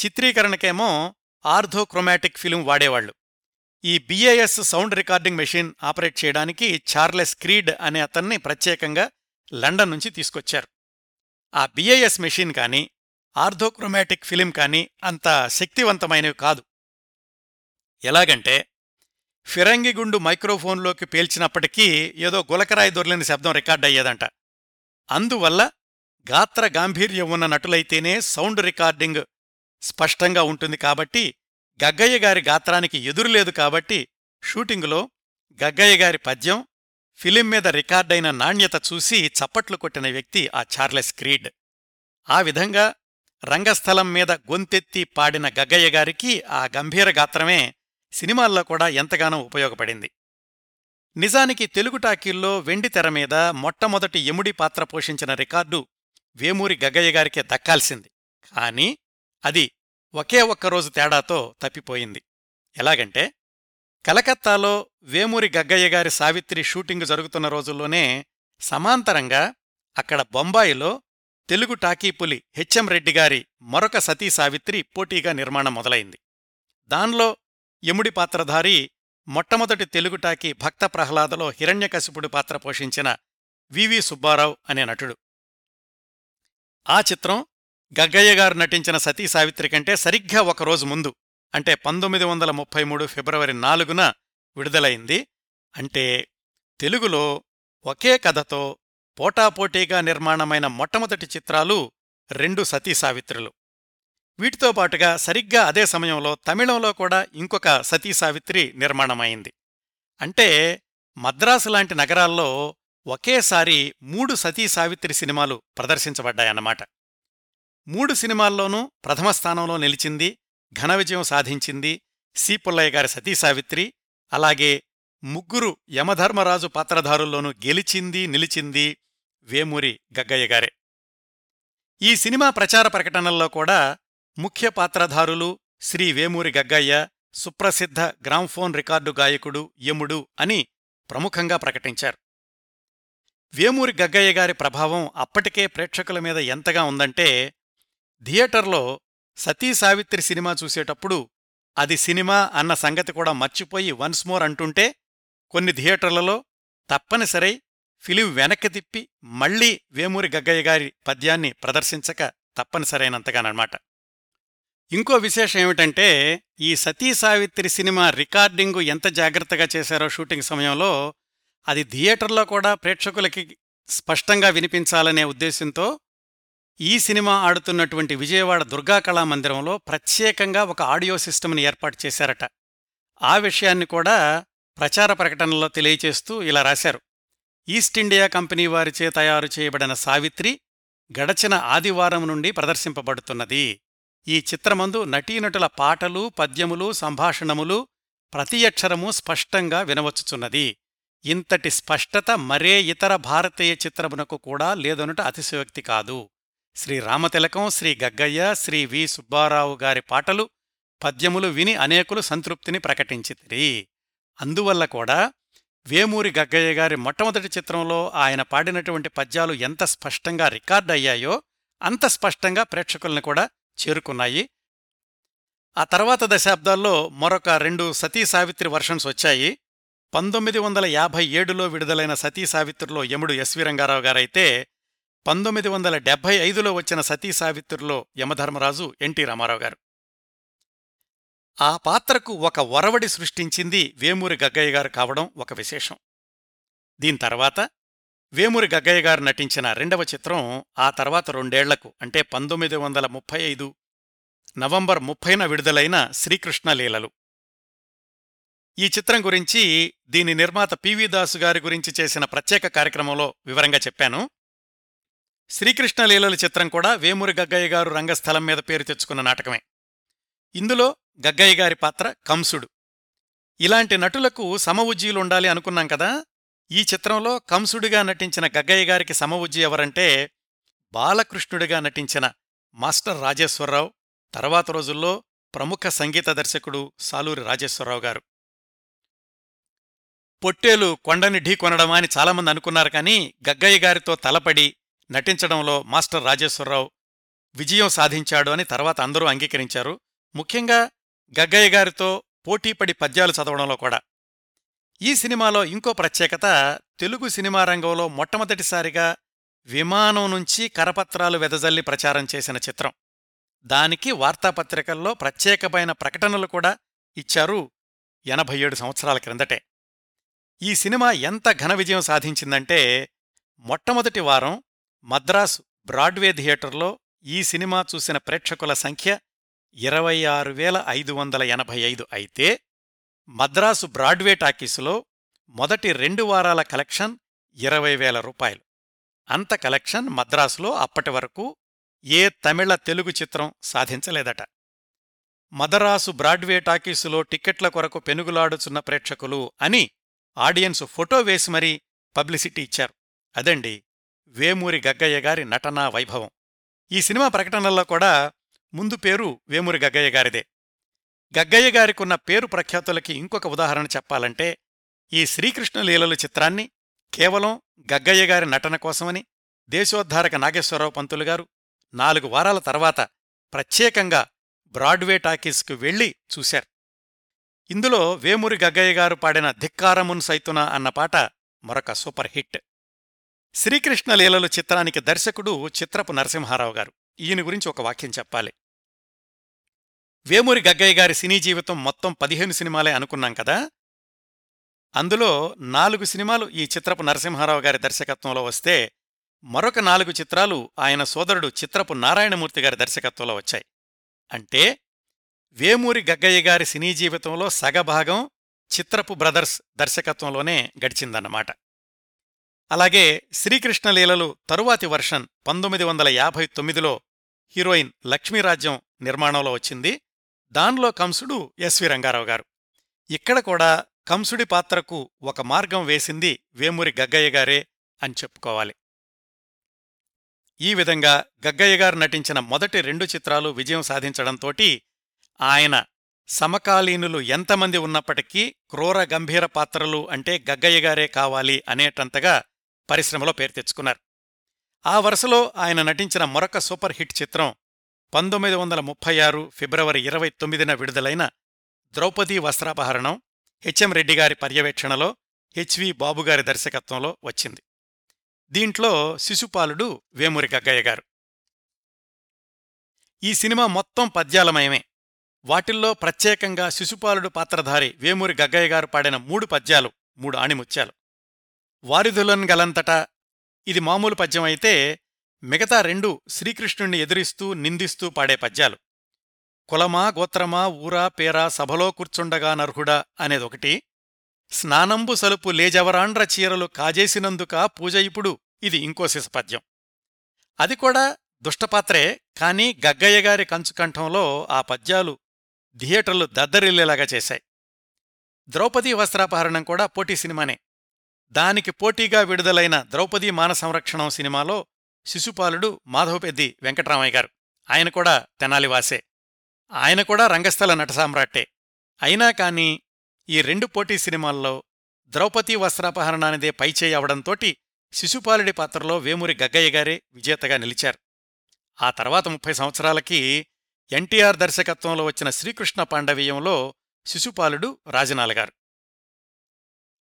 చిత్రీకరణకేమో ఆర్థోక్రోమాటిక్ ఫిలిం వాడేవాళ్ళు ఈ BAS sound recording machine operate చేయడానికి చార్లెస్ క్రీడ్ అనే అతన్ని ప్రత్యేకంగా లండన్ నుంచి తీసుకొచ్చారు. ఆ బిఏఎస్ మెషిన్ కానీ ఆర్థోక్రోమాటిక్ ఫిలిం కానీ అంత శక్తివంతమైనవి కాదు. ఎలాగంటే ఫిరంగిగుండు మైక్రోఫోన్లోకి పేల్చినప్పటికీ ఏదో గులకరాయి దొర్లిన శబ్దం రికార్డయ్యేదంట అందువల్ల గాత్ర గాంభీర్యం ఉన్న నటులైతేనే సౌండ్ రికార్డింగ్ స్పష్టంగా ఉంటుంది కాబట్టి గగ్గయ్య గారి గాత్రానికి ఎదురులేదు కాబట్టి షూటింగులో గగ్గయ్య గారి పద్యం ఫిలిం మీద రికార్డైన నాణ్యత చూసి చప్పట్లు కొట్టిన వ్యక్తి ఆ చార్లెస్ క్రీడ్. ఆ విధంగా రంగస్థలం మీద గొంతెత్తి పాడిన గగ్గయ్య గారికి ఆ గంభీర గాత్రమే సినిమాల్లో కూడా ఎంతగానో ఉపయోగపడింది. నిజానికి తెలుగు టాకీల్లో వెండి తెర మీద మొట్టమొదటి యముడి పాత్ర పోషించిన రికార్డు వేమూరి గగ్గయ్య గారికే దక్కాల్సింది. కాని అది ఒకే ఒక్క రోజు తేడాతో తప్పిపోయింది. ఎలాగంటే కలకత్తాలో వేమూరి గగ్గయ్య గారి సావిత్రి షూటింగ్ జరుగుతున్న రోజుల్లోనే సమాంతరంగా అక్కడ బొంబాయిలో తెలుగు టాకీపులి హెచ్ఎం రెడ్డి గారి మరొక సతీ సావిత్రి పోటీగా నిర్మాణం మొదలైంది. దానిలో యముడి పాత్రధారి మొట్టమొదటి తెలుగు టాకీ భక్త ప్రహ్లాదలో హిరణ్యకశిపుడి పాత్ర పోషించిన వివి సుబ్బారావు అనే నటుడు. ఆ చిత్రం గగ్గయ్య గారు నటించిన సతీ సావిత్రి కంటే సరిగ్గా ఒకరోజు ముందు అంటే పంతొమ్మిది వందల ముప్పై మూడు ఫిబ్రవరి నాలుగున విడుదలైంది. అంటే తెలుగులో ఒకే కథతో పోటాపోటీగా నిర్మాణమైన మొట్టమొదటి చిత్రాలు రెండు సతీ సావిత్రులు. వీటితో పాటుగా సరిగ్గా అదే సమయంలో తమిళంలో కూడా ఇంకొక సతీ సావిత్రి నిర్మాణమైంది. అంటే మద్రాసు లాంటి నగరాల్లో ఒకేసారి మూడు సతీ సావిత్రి సినిమాలు ప్రదర్శించబడ్డాయన్నమాట. మూడు సినిమాల్లోనూ ప్రథమ స్థానంలో నిలిచింది ఘన విజయం సాధించింది సి పుల్లయ్య గారి సతీ సావిత్రి అలాగే ముగ్గురు యమధర్మరాజు పాత్రధారుల్లోనూ గెలిచింది నిలిచింది వేమూరి గగ్గయ్య గారే. ఈ సినిమా ప్రచార ప్రకటనల్లో కూడా ముఖ్య పాత్రధారులు శ్రీ వేమూరి గగ్గయ్య సుప్రసిద్ధ గ్రామ్ఫోన్ రికార్డు గాయకుడు యముడు అని ప్రముఖంగా ప్రకటించారు. వేమూరి గగ్గయ్య గారి ప్రభావం అప్పటికే ప్రేక్షకుల మీద ఎంతగా ఉందంటే థియేటర్లో సతీ సావిత్రి సినిమా చూసేటప్పుడు అది సినిమా అన్న సంగతి కూడా మర్చిపోయి వన్స్ మోర్ అంటుంటే కొన్ని థియేటర్లలో తప్పనిసరై ఫిలిం వెనక్కి తిప్పి మళ్ళీ వేమూరి గగ్గయ్య గారి పద్యాన్ని ప్రదర్శించక తప్పనిసరైనంతగానమాట ఇంకో విశేషం ఏమిటంటే ఈ సతీ సావిత్రి సినిమా రికార్డింగు ఎంత జాగ్రత్తగా చేశారో షూటింగ్ సమయంలో అది థియేటర్లో కూడా ప్రేక్షకులకి స్పష్టంగా వినిపించాలనే ఉద్దేశంతో ఈ సినిమా ఆడుతున్నటువంటి విజయవాడ దుర్గా కళామందిరంలో ప్రత్యేకంగా ఒక ఆడియో సిస్టమ్ని ఏర్పాటు చేశారట. ఆ విషయాన్ని కూడా ప్రచార ప్రకటనలో తెలియచేస్తూ ఇలా రాశారు. ఈస్ట్ ఇండియా కంపెనీ వారిచే తయారు చేయబడిన సావిత్రి గడచిన ఆదివారం నుండి ప్రదర్శింపబడుతున్నది. ఈ చిత్రమందు నటీనటుల పాటలు పద్యములు సంభాషణములు ప్రతి అక్షరము స్పష్టంగా వినవచ్చుచున్నది. ఇంతటి స్పష్టత మరే ఇతర భారతీయ చిత్రమునకు కూడా లేదనుట అతిశయోక్తి కాదు. శ్రీ రామతిలకం శ్రీ గగ్గయ్య శ్రీ వి సుబ్బారావు గారి పాటలు పద్యములు విని అనేకులు సంతృప్తిని ప్రకటించితిరి. అందువల్ల కూడా వేమూరి గగ్గయ్య గారి మొట్టమొదటి చిత్రంలో ఆయన పాడినటువంటి పద్యాలు ఎంత స్పష్టంగా రికార్డయ్యాయో అంత స్పష్టంగా ప్రేక్షకుల్ని కూడా చేరుకున్నాయి. ఆ తర్వాత దశాబ్దాల్లో మరొక రెండు సతీ సావిత్రి వర్షన్స్ వచ్చాయి. పంతొమ్మిది వందల యాభై ఏడులో విడుదలైన సతీ సావిత్రిలో యముడు ఎస్వి రంగారావు గారైతే పంతొమ్మిది వందల డెబ్బై ఐదులో వచ్చిన సతీ సావిత్రిలో యమధర్మరాజు ఎన్టీ రామారావు గారు. ఆ పాత్రకు ఒక ఒరవడి సృష్టించింది వేమూరి గగ్గయ్య గారు కావడం ఒక విశేషం. దీని తర్వాత వేమూరి గగ్గయ్య గారు నటించిన రెండవ చిత్రం ఆ తర్వాత రెండేళ్ళకు అంటే పంతొమ్మిది వందల ముప్పై ఐదు నవంబర్ ముప్పైన విడుదలైన శ్రీకృష్ణ లీలలు. ఈ చిత్రం గురించి దీని నిర్మాత పివి దాసు గారి గురించి చేసిన ప్రత్యేక కార్యక్రమంలో వివరంగా చెప్పాను. శ్రీకృష్ణలీలల చిత్రం కూడా వేమూరి గగ్గయ్య గారు రంగస్థలం మీద పేరు తెచ్చుకున్న నాటకమే. ఇందులో గగ్గయ్య గారి పాత్ర కంసుడు. ఇలాంటి నటులకు సమవుజ్జీలుండాలి అనుకున్నాం కదా? ఈ చిత్రంలో కంసుడిగా నటించిన గగ్గయ్య గారికి సమవుజ్జి ఎవరంటే బాలకృష్ణుడిగా నటించిన మాస్టర్ రాజేశ్వరరావు తర్వాత రోజుల్లో ప్రముఖ సంగీత దర్శకుడు సాలూరి రాజేశ్వరరావు గారు. పొట్టేలు కొండని ఢీకొనడమా అని చాలామంది అనుకున్నారు కానీ గగ్గయ్య గారితో తలపడి నటించడంలో మాస్టర్ రాజేశ్వరరావు విజయం సాధించాడు అని తర్వాత అందరూ అంగీకరించారు. ముఖ్యంగా గగ్గయ్య గారితో పోటీపడి పద్యాలు చదవడంలో కూడా. ఈ సినిమాలో ఇంకో ప్రత్యేకత తెలుగు సినిమా రంగంలో మొట్టమొదటిసారిగా విమానం నుంచి కరపత్రాలు వెదజల్లి ప్రచారం చేసిన చిత్రం. దానికి వార్తాపత్రికల్లో ప్రత్యేకమైన ప్రకటనలు కూడా ఇచ్చారు ఎనభై ఏడు సంవత్సరాల క్రిందటే. ఈ సినిమా ఎంత ఘన విజయం సాధించిందంటే మొట్టమొదటి వారం మద్రాసు బ్రాడ్వే థియేటర్లో ఈ సినిమా చూసిన ప్రేక్షకుల సంఖ్య ఇరవై ఆరు వేల ఐదు వందల ఎనభై ఐదు అయితే మద్రాసు బ్రాడ్వే టాకీసులో మొదటి రెండు వారాల కలెక్షన్ ఇరవై వేల రూపాయలు. అంత కలెక్షన్ మద్రాసులో అప్పటి వరకు ఏ తమిళ తెలుగు చిత్రం సాధించలేదట. మదరాసు బ్రాడ్వే టాకీసులో టిక్కెట్ల కొరకు పెనుగులాడుచున్న ప్రేక్షకులు అని ఆడియన్స్ ఫోటో వేసి మరీ పబ్లిసిటీ ఇచ్చారు. అదండి వేమూరి గగ్గయ్య గారి నటనా వైభవం. ఈ సినిమా ప్రకటనల్లో కూడా ముందు పేరు వేమూరి గగ్గయ్య గారిదే. గగ్గయ్య గారికున్న పేరు ప్రఖ్యాతులకి ఇంకొక ఉదాహరణ చెప్పాలంటే ఈ శ్రీకృష్ణ లీలలు చిత్రాన్ని కేవలం గగ్గయ్య గారి నటన కోసమని దేశోద్ధారక నాగేశ్వరరావు పంతులు గారు నాలుగు వారాల తర్వాత ప్రత్యేకంగా బ్రాడ్వే టాకీస్కు వెళ్ళి చూశారు. ఇందులో వేమూరి గగ్గయ్య గారు పాడిన ధిక్కారమున్ సైతున అన్న పాట మరొక సూపర్ హిట్. శ్రీకృష్ణ లీలలు చిత్రానికి దర్శకుడు చిత్రపు నరసింహారావు గారు. ఈయన గురించి ఒక వాక్యం చెప్పాలి. వేమూరి గగ్గయ్య గారి సినీ జీవితం మొత్తం పదిహేను సినిమాలే అనుకున్నాం కదా? అందులో నాలుగు సినిమాలు ఈ చిత్రపు నరసింహారావు గారి దర్శకత్వంలో వస్తే మరొక నాలుగు చిత్రాలు ఆయన సోదరుడు చిత్రపు నారాయణమూర్తి గారి దర్శకత్వంలో వచ్చాయి. అంటే వేమూరి గగ్గయ్య గారి సినీ జీవితంలో సగభాగం చిత్రపు బ్రదర్స్ దర్శకత్వంలోనే గడిచిందన్నమాట. అలాగే శ్రీకృష్ణ లీలలు తరువాతి వర్షన్ పంతొమ్మిది వందల యాభై తొమ్మిదిలో హీరోయిన్ లక్ష్మీరాజ్యం నిర్మాణంలో వచ్చింది. దానిలో కంసుడు ఎస్వి రంగారావు గారు. ఇక్కడ కూడా కంసుడి పాత్రకు ఒక మార్గం వేసింది వేమూరి గగ్గయ్య గారే అని చెప్పుకోవాలి. ఈ విధంగా గగ్గయ్య గారు నటించిన మొదటి రెండు చిత్రాలు విజయం సాధించడంతోటి ఆయన సమకాలీనులు ఎంతమంది ఉన్నప్పటికీ క్రూర గంభీర పాత్రలు అంటే గగ్గయ్య గారే కావాలి అనేటంతగా పరిశ్రమలో పేరు తెచ్చుకున్నారు. ఆ వరుసలో ఆయన నటించిన మరొక సూపర్ హిట్ చిత్రం పంతొమ్మిది వందల ముప్పై ఆరు ఫిబ్రవరి ఇరవై తొమ్మిదిన విడుదలైన ద్రౌపదీ వస్త్రాపహరణం హెచ్ఎం రెడ్డిగారి పర్యవేక్షణలో హెచ్వి బాబుగారి దర్శకత్వంలో వచ్చింది. దీంట్లో శిశుపాలుడు వేమూరి గగ్గయ్య గారు. ఈ సినిమా మొత్తం పద్యాలమయమే. వాటిల్లో ప్రత్యేకంగా శిశుపాలుడు పాత్రధారి వేమూరి గగ్గయ్య గారు పాడిన మూడు పద్యాలు మూడు ఆణిముత్యాలు. వారిధులన్ గలంతటా ఇది మామూలు పద్యం అయితే మిగతా రెండు శ్రీకృష్ణుణ్ణి ఎదిరిస్తూ నిందిస్తూ పాడే పద్యాలు. కులమా గోత్రమా ఊరా పేరా సభలో కూర్చుండగా నర్హుడా అనేదొకటి స్నానంబు సలుపు లేజవరాండ్ర చీరలు కాజేసినందుక పూజ ఇప్పుడు ఇది ఇంకో శిశపద్యం అది కూడా దుష్టపాత్రే కాని గగ్గయ్యగారి కంచుకంఠంలో ఆ పద్యాలు థియేటర్లు దద్దరిల్లేలాగా చేశాయి. ద్రౌపదీ వస్త్రాపహరణం కూడా పోటీ సినిమానే. దానికి పోటీగా విడుదలైన ద్రౌపదీ మాన సంరక్షణం సినిమాలో శిశుపాలుడు మాధవపెద్ది వెంకట్రామయ్య గారు. ఆయన కూడా తెనాలివాసే. ఆయన కూడా రంగస్థల నటసామ్రాట్టే అయినా కాని ఈ రెండు పోటీ సినిమాల్లో ద్రౌపదీ వస్త్రాపహరణానిదే పైచేయి అవడంతోటి శిశుపాలుడి పాత్రలో వేమూరి గగ్గయ్య గారే విజేతగా నిలిచారు. ఆ తర్వాత ముప్పై సంవత్సరాలకి ఎన్టీఆర్ దర్శకత్వంలో వచ్చిన శ్రీకృష్ణ పాండవీయంలో శిశుపాలుడు రాజనాలగారు.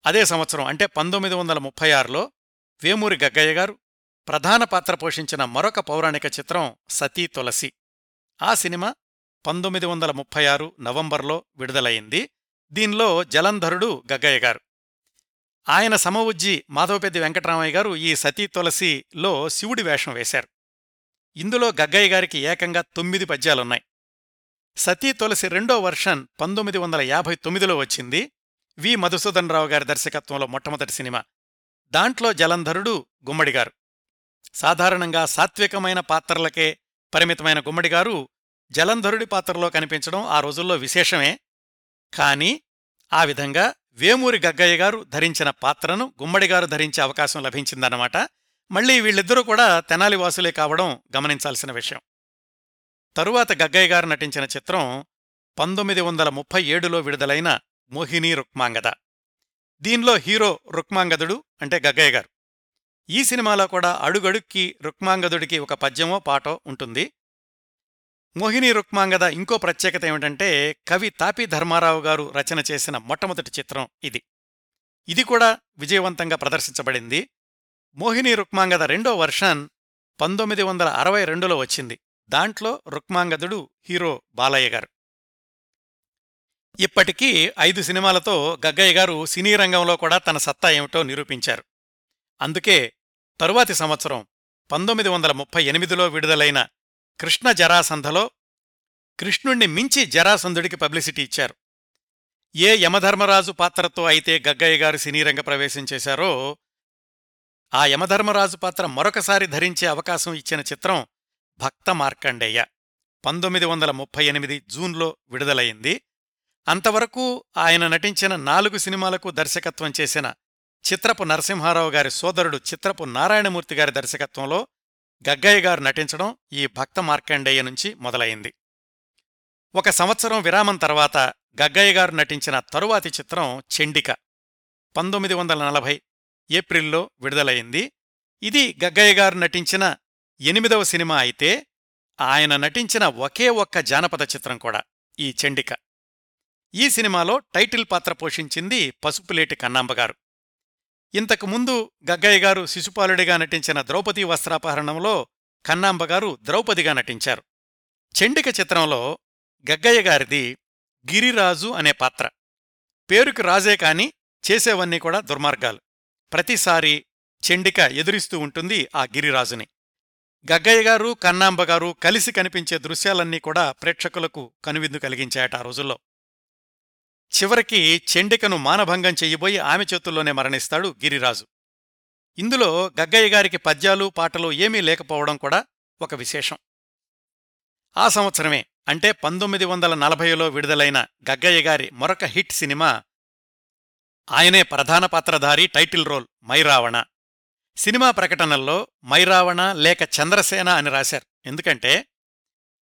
అదే సంవత్సరం అంటే పంతొమ్మిది వందల ముప్పై ఆరులో వేమూరి గగ్గయ్య గారు ప్రధాన పాత్ర పోషించిన మరొక పౌరాణిక చిత్రం సతీ తులసి. ఆ సినిమా పంతొమ్మిది వందల ముప్పై ఆరు నవంబర్లో విడుదలయింది దీనిలో జలంధరుడు గగ్గయ్య గారు. ఆయన సమవుజ్జి మాధవపెద్ది వెంకటరామయ్య గారు ఈ సతీ తులసిలో శివుడి వేషం వేశారు. ఇందులో గగ్గయ్య గారికి ఏకంగా తొమ్మిది పద్యాలున్నాయి. సతీ తులసి రెండో వర్షన్ పంతొమ్మిది వందల యాభై తొమ్మిదిలో వచ్చింది. వి. మధుసూదన్ రావు గారి దర్శకత్వంలో మొట్టమొదటి సినిమా. దాంట్లో జలంధరుడు గుమ్మడిగారు. సాధారణంగా సాత్వికమైన పాత్రలకే పరిమితమైన గుమ్మడిగారు జలంధరుడి పాత్రలో కనిపించడం ఆ రోజుల్లో విశేషమే. కాని ఆ విధంగా వేమూరి గగ్గయ్య గారు ధరించిన పాత్రను గుమ్మడిగారు ధరించే అవకాశం లభించిందన్నమాట. మళ్ళీ వీళ్ళిద్దరూ కూడా తెనాలి వాసులే కావడం గమనించాల్సిన విషయం. తరువాత గగ్గయ్య గారు నటించిన చిత్రం పంతొమ్మిది వందల ముప్పై ఏడులో విడుదలైన మోహిని రుక్మాంగద. దీనిలో హీరో రుక్మాంగదుడు అంటే గగ్గయ్య గారు. ఈ సినిమాలో కూడా అడుగడుక్కి రుక్మాంగదుడికి ఒక పద్యమో పాటో ఉంటుంది. మోహిని రుక్మాంగద ఇంకో ప్రత్యేకత ఏమిటంటే కవి తాపి ధర్మారావు గారు రచన చేసిన మొట్టమొదటి చిత్రం ఇది. ఇది కూడా విజయవంతంగా ప్రదర్శించబడింది. మోహిని రుక్మాంగద రెండో వర్షన్ పంతొమ్మిది వందల అరవై రెండులో వచ్చింది. దాంట్లో రుక్మాంగదుడు హీరో బాలయ్య గారు. ఇప్పటికీ ఐదు సినిమాలతో గగ్గయ్య గారు సినీ రంగంలో కూడా తన సత్తా ఏమిటో నిరూపించారు. అందుకే తరువాతి సంవత్సరం పంతొమ్మిది వందల ముప్పై ఎనిమిదిలో విడుదలైన కృష్ణ జరాసంధలో కృష్ణుణ్ణి మించి జరాసంధుడికి పబ్లిసిటీ ఇచ్చారు. ఏ యమధర్మరాజు పాత్రతో అయితే గగ్గయ్య గారు సినీరంగ ప్రవేశం చేశారో ఆ యమధర్మరాజు పాత్ర మరొకసారి ధరించే అవకాశం ఇచ్చిన చిత్రం భక్త మార్కండేయ. పంతొమ్మిది వందల ముప్పై ఎనిమిది జూన్లో విడుదలయింది అంతవరకు ఆయన నటించిన నాలుగు సినిమాలకు దర్శకత్వం చేసిన చిత్రపు నరసింహారావు గారి సోదరుడు చిత్రపు నారాయణమూర్తి గారి దర్శకత్వంలో గగ్గయ్య గారు నటించడం ఈ భక్త మార్కండేయ నుంచి మొదలైంది. ఒక సంవత్సరం విరామం తర్వాత గగ్గయ్య గారు నటించిన తరువాతి చిత్రం చెండిక పంతొమ్మిది వందల నలభై ఏప్రిల్లో విడుదలయింది ఇది గగ్గయ్య గారు నటించిన ఎనిమిదవ సినిమా అయితే ఆయన నటించిన ఒకే ఒక్క జానపద చిత్రం కూడా ఈ చెండిక. ఈ సినిమాలో టైటిల్ పాత్ర పోషించింది పసుపులేటి కన్నాంబగారు ఇంతకు ముందు గగ్గయ్య గారు శిశుపాలుడిగా నటించిన ద్రౌపది వస్త్రాపహరణంలో కన్నాంబగారు ద్రౌపదిగా నటించారు. చెండిక చిత్రంలో గగ్గయ్య గారిది గిరిరాజు అనే పాత్ర. పేరుకి రాజే కాని చేసేవన్నీ కూడా దుర్మార్గాలు. ప్రతిసారి చెండిక ఎదురిస్తూ ఉంటుంది ఆ గిరిరాజుని. గగ్గయ్య గారు కన్నాంబగారు కలిసి కనిపించే దృశ్యాలన్నీ కూడా ప్రేక్షకులకు కనువిందు కలిగించాయట ఆ రోజుల్లో. చివరికి చెండికను మానభంగం చెయ్యబోయి ఆమె చేతుల్లోనే మరణిస్తాడు గిరిరాజు. ఇందులో గగ్గయ్య గారికి పద్యాలు పాటలు ఏమీ లేకపోవడం కూడా ఒక విశేషం. ఆ సంవత్సరమే అంటే పంతొమ్మిది వందల నలభైలో విడుదలైన గగ్గయ్య గారి మరొక హిట్ సినిమా ఆయనే ప్రధాన పాత్రధారి టైటిల్ రోల్ మైరావణ. సినిమా ప్రకటనల్లో మైరావణ లేక చంద్రసేన అని రాశారు. ఎందుకంటే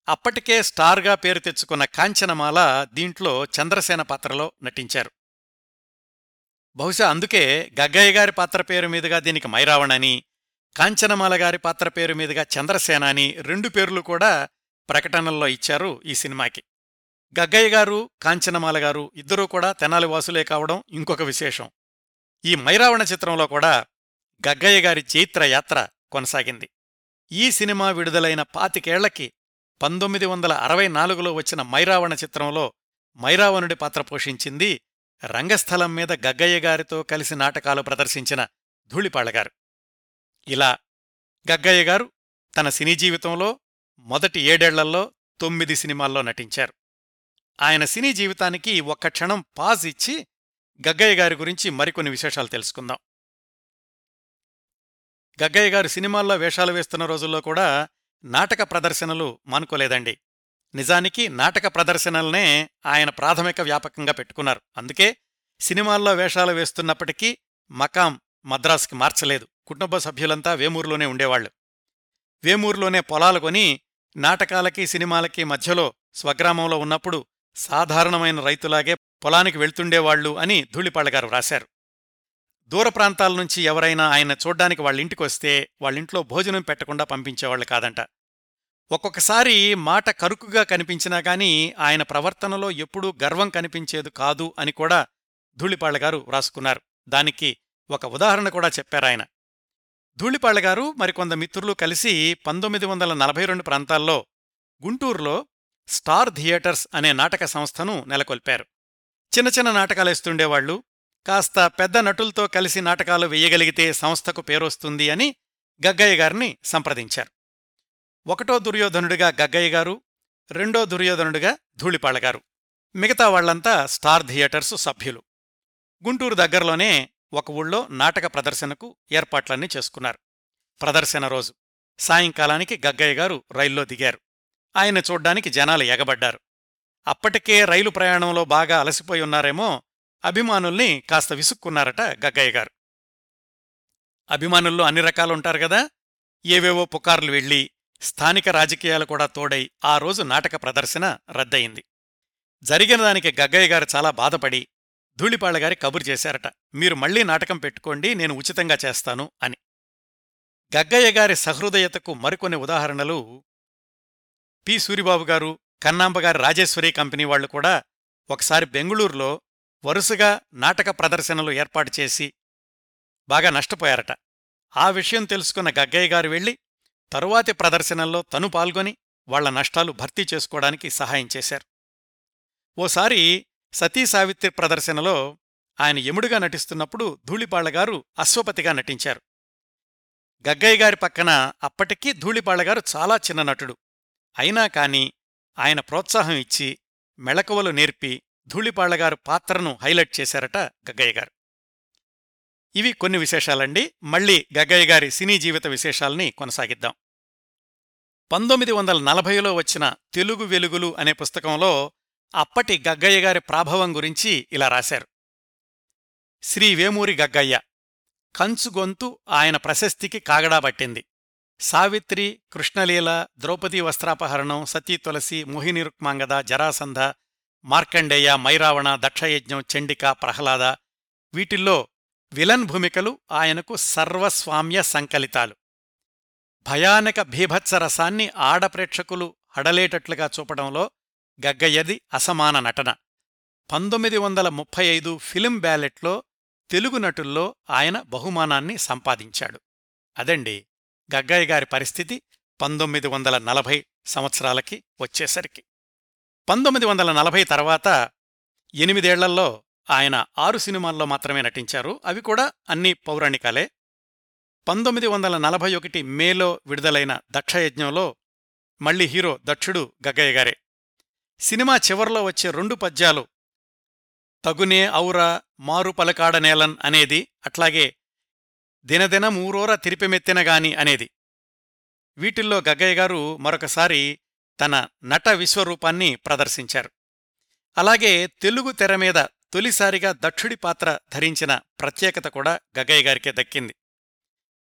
అప్పటికే స్టార్గా పేరు తెచ్చుకున్న కాంచనమాల దీంట్లో చంద్రసేన పాత్రలో నటించారు. బహుశా అందుకే గగ్గయ్య గారి పాత్ర పేరు మీదుగా దీనికి మైరావణని కాంచనమాల గారి పాత్ర పేరు మీదుగా చంద్రసేన అని రెండు పేర్లు కూడా ప్రకటనల్లో ఇచ్చారు ఈ సినిమాకి. గగ్గయ్య గారు కాంచనమాల గారు ఇద్దరూ కూడా తెనాలి వాసులే కావడం ఇంకొక విశేషం. ఈ మైరావణ చిత్రంలో కూడా గగ్గయ్య గారి చైత్ర యాత్ర కొనసాగింది. ఈ సినిమా విడుదలైన పాతికేళ్ళకి పంతొమ్మిది వందల అరవై నాలుగులో వచ్చిన మైరావణ చిత్రంలో మైరావణుడి పాత్ర పోషించింది రంగస్థలం మీద గగ్గయ్య గారితో కలిసి నాటకాలు ప్రదర్శించిన ధూళిపాళగారు ఇలా గగ్గయ్య గారు తన సినీ జీవితంలో మొదటి ఏడేళ్ళలో తొమ్మిది సినిమాల్లో నటించారు. ఆయన సినీ జీవితానికి ఒక్క క్షణం పాజ్ ఇచ్చి గగ్గయ్య గారి గురించి మరికొన్ని విశేషాలు తెలుసుకుందాం. గగ్గయ్య గారు సినిమాల్లో వేషాలు వేస్తున్న రోజుల్లో కూడా నాటక ప్రదర్శనలు మానుకోలేదండి. నిజానికి నాటక ప్రదర్శనలనే ఆయన ప్రాథమిక వ్యాపకంగా పెట్టుకున్నారు. అందుకే సినిమాల్లో వేషాలు వేస్తున్నప్పటికీ మకాం మద్రాసుకి మార్చలేదు. కుటుంబ సభ్యులంతా వేమూరులోనే ఉండేవాళ్ళు వేమూరులోనే పొలాలు కొని నాటకాలకి సినిమాలకి మధ్యలో స్వగ్రామంలో ఉన్నప్పుడు సాధారణమైన రైతులాగే పొలానికి వెళ్తుండేవాళ్ళు అని ధూళిపాళ్ళగారు రాశారు దూర ప్రాంతాల నుంచి ఎవరైనా ఆయన చూడ్డానికి వాళ్ళింటికొస్తే వాళ్ళింట్లో భోజనం పెట్టకుండా పంపించేవాళ్ళు కాదంట. ఒక్కొక్కసారి మాట కరుకుగా కనిపించినా గాని ఆయన ప్రవర్తనలో ఎప్పుడూ గర్వం కనిపించేది కాదు అని కూడా ధూళిపాళ్ళగారు వ్రాసుకున్నారు దానికి ఒక ఉదాహరణ కూడా చెప్పారాయన ధూళిపాళ్ళగారు మరికొంద మిత్రులు కలిసి పంతొమ్మిది వందల నలభై రెండు ప్రాంతాల్లో గుంటూరులో స్టార్ థియేటర్స్ అనే నాటక సంస్థను నెలకొల్పారు. చిన్న చిన్న నాటకాలేస్తుండేవాళ్ళు కాస్త పెద్ద నటులతో కలిసి నాటకాలు వెయ్యగలిగితే సంస్థకు పేరొస్తుంది అని గగ్గయ్య గారిని సంప్రదించారు. ఒకటో దుర్యోధనుడిగా గగ్గయ్య గారు రెండో దుర్యోధనుడిగా ధూళిపాళగారు మిగతా వాళ్ళంతా స్టార్ థియేటర్సు సభ్యులు. గుంటూరు దగ్గరలోనే ఒక ఊళ్ళో నాటక ప్రదర్శనకు ఏర్పాట్లన్నీ చేసుకున్నారు. ప్రదర్శన రోజు సాయంకాలానికి గగ్గయ్య గారు రైల్లో దిగారు. ఆయన చూడ్డానికి జనాలు ఎగబడ్డారు. అప్పటికే రైలు ప్రయాణంలో బాగా అలసిపోయి ఉన్నారేమో అభిమానుల్ని కాస్త విసుక్కున్నారట గగ్గయ్య గారు. అభిమానుల్లో అన్ని రకాలుంటారు గదా? ఏవేవో పుకార్లు వెళ్ళి స్థానిక రాజకీయాలు కూడా తోడై ఆ రోజు నాటక ప్రదర్శన రద్దయింది. జరిగిన దానికి గగ్గయ్య గారు చాలా బాధపడి ధూళిపాళ్ళగారి కబురు చేశారట మీరు మళ్ళీ నాటకం పెట్టుకోండి నేను ఉచితంగా చేస్తాను అని. గగ్గయ్య గారి సహృదయతకు మరికొన్ని ఉదాహరణలు పి. సూరిబాబు గారు కన్నాంబగారి రాజేశ్వరి కంపెనీ వాళ్ళు కూడా ఒకసారి బెంగుళూరులో వరుసగా నాటక ప్రదర్శనలు ఏర్పాటు చేసి బాగా నష్టపోయారట. ఆ విషయం తెలుసుకున్న గగ్గయ్య గారు వెళ్ళి తరువాతి ప్రదర్శనల్లో తను పాల్గొని వాళ్ళ నష్టాలు భర్తీ చేసుకోవడానికి సహాయం చేశారు. ఓసారి సతీ సావిత్రి ప్రదర్శనలో ఆయన ఎముడుగా నటిస్తున్నప్పుడు ధూళిపాళ్ళగారు అశ్వపతిగా నటించారు. గగ్గయ్య గారి పక్కన అప్పటికీ ధూళిపాళ్ళగారు చాలా చిన్న నటుడు. అయినా కాని ఆయన ప్రోత్సాహం ఇచ్చి మెళకువలు నేర్పి ధూళిపాళ్ళగారు పాత్రను హైలైట్ చేశారట గగ్గయ్య గారు. ఇవి కొన్ని విశేషాలండి. మళ్ళీ గగ్గయ్య గారి సినీ జీవిత విశేషాల్ని కొనసాగిద్దాం. పంతొమ్మిది వందల నలభైలో వచ్చిన తెలుగు వెలుగులు అనే పుస్తకంలో అప్పటి గగ్గయ్య గారి ప్రాభవం గురించి ఇలా రాశారు. శ్రీ వేమూరి గగ్గయ్య కంచుగొంతు ఆయన ప్రశస్తికి కాగడా పట్టింది. సావిత్రి కృష్ణలీల ద్రౌపదీ వస్త్రాపహరణం సతీ తులసి మోహిని రుక్మాంగద జరాసంధ మార్కండేయ మైరావణ దక్షయజ్ఞం చండిక ప్రహ్లాద వీటిల్లో విలన్ భూమికలు ఆయనకు సర్వస్వామ్య సంకలితాలు. భయానక భీభత్సరసాన్ని ఆడప్రేక్షకులు హడలేటట్లుగా చూపడంలో గగ్గయ్యది అసమాన నటన. పంతొమ్మిది వందల ముప్పై ఐదు ఫిలిం బ్యాలెట్లో తెలుగు నటుల్లో ఆయన బహుమానాన్ని సంపాదించాడు. అదండి గగ్గయ్య గారి పరిస్థితి పంతొమ్మిది వందల నలభై సంవత్సరాలకి వచ్చేసరికి. పంతొమ్మిది వందల నలభై తర్వాత ఎనిమిదేళ్ళలో ఆయన ఆరు సినిమాల్లో మాత్రమే నటించారు. అవి కూడా అన్ని పౌరాణికాలే. పంతొమ్మిది వందల నలభై ఒకటి మేలో విడుదలైన దక్షయజ్ఞంలో మళ్ళీ హీరో దక్షుడు గగ్గయ్య గారే. సినిమా చివర్లో వచ్చే రెండు పద్యాలు తగునే ఔరా మారు పలకాడనేలన్ అనేది అట్లాగే దినదినమూరోర తిరిపిమెత్తినగాని అనేది. వీటిల్లో గగ్గయ్య గారు మరొకసారి తన నట విశ్వరూపాన్ని ప్రదర్శించారు. అలాగే తెలుగు తెర మీద తొలిసారిగా దక్షుడి పాత్ర ధరించిన ప్రత్యేకత కూడా గగ్గయ్య గారికే దక్కింది.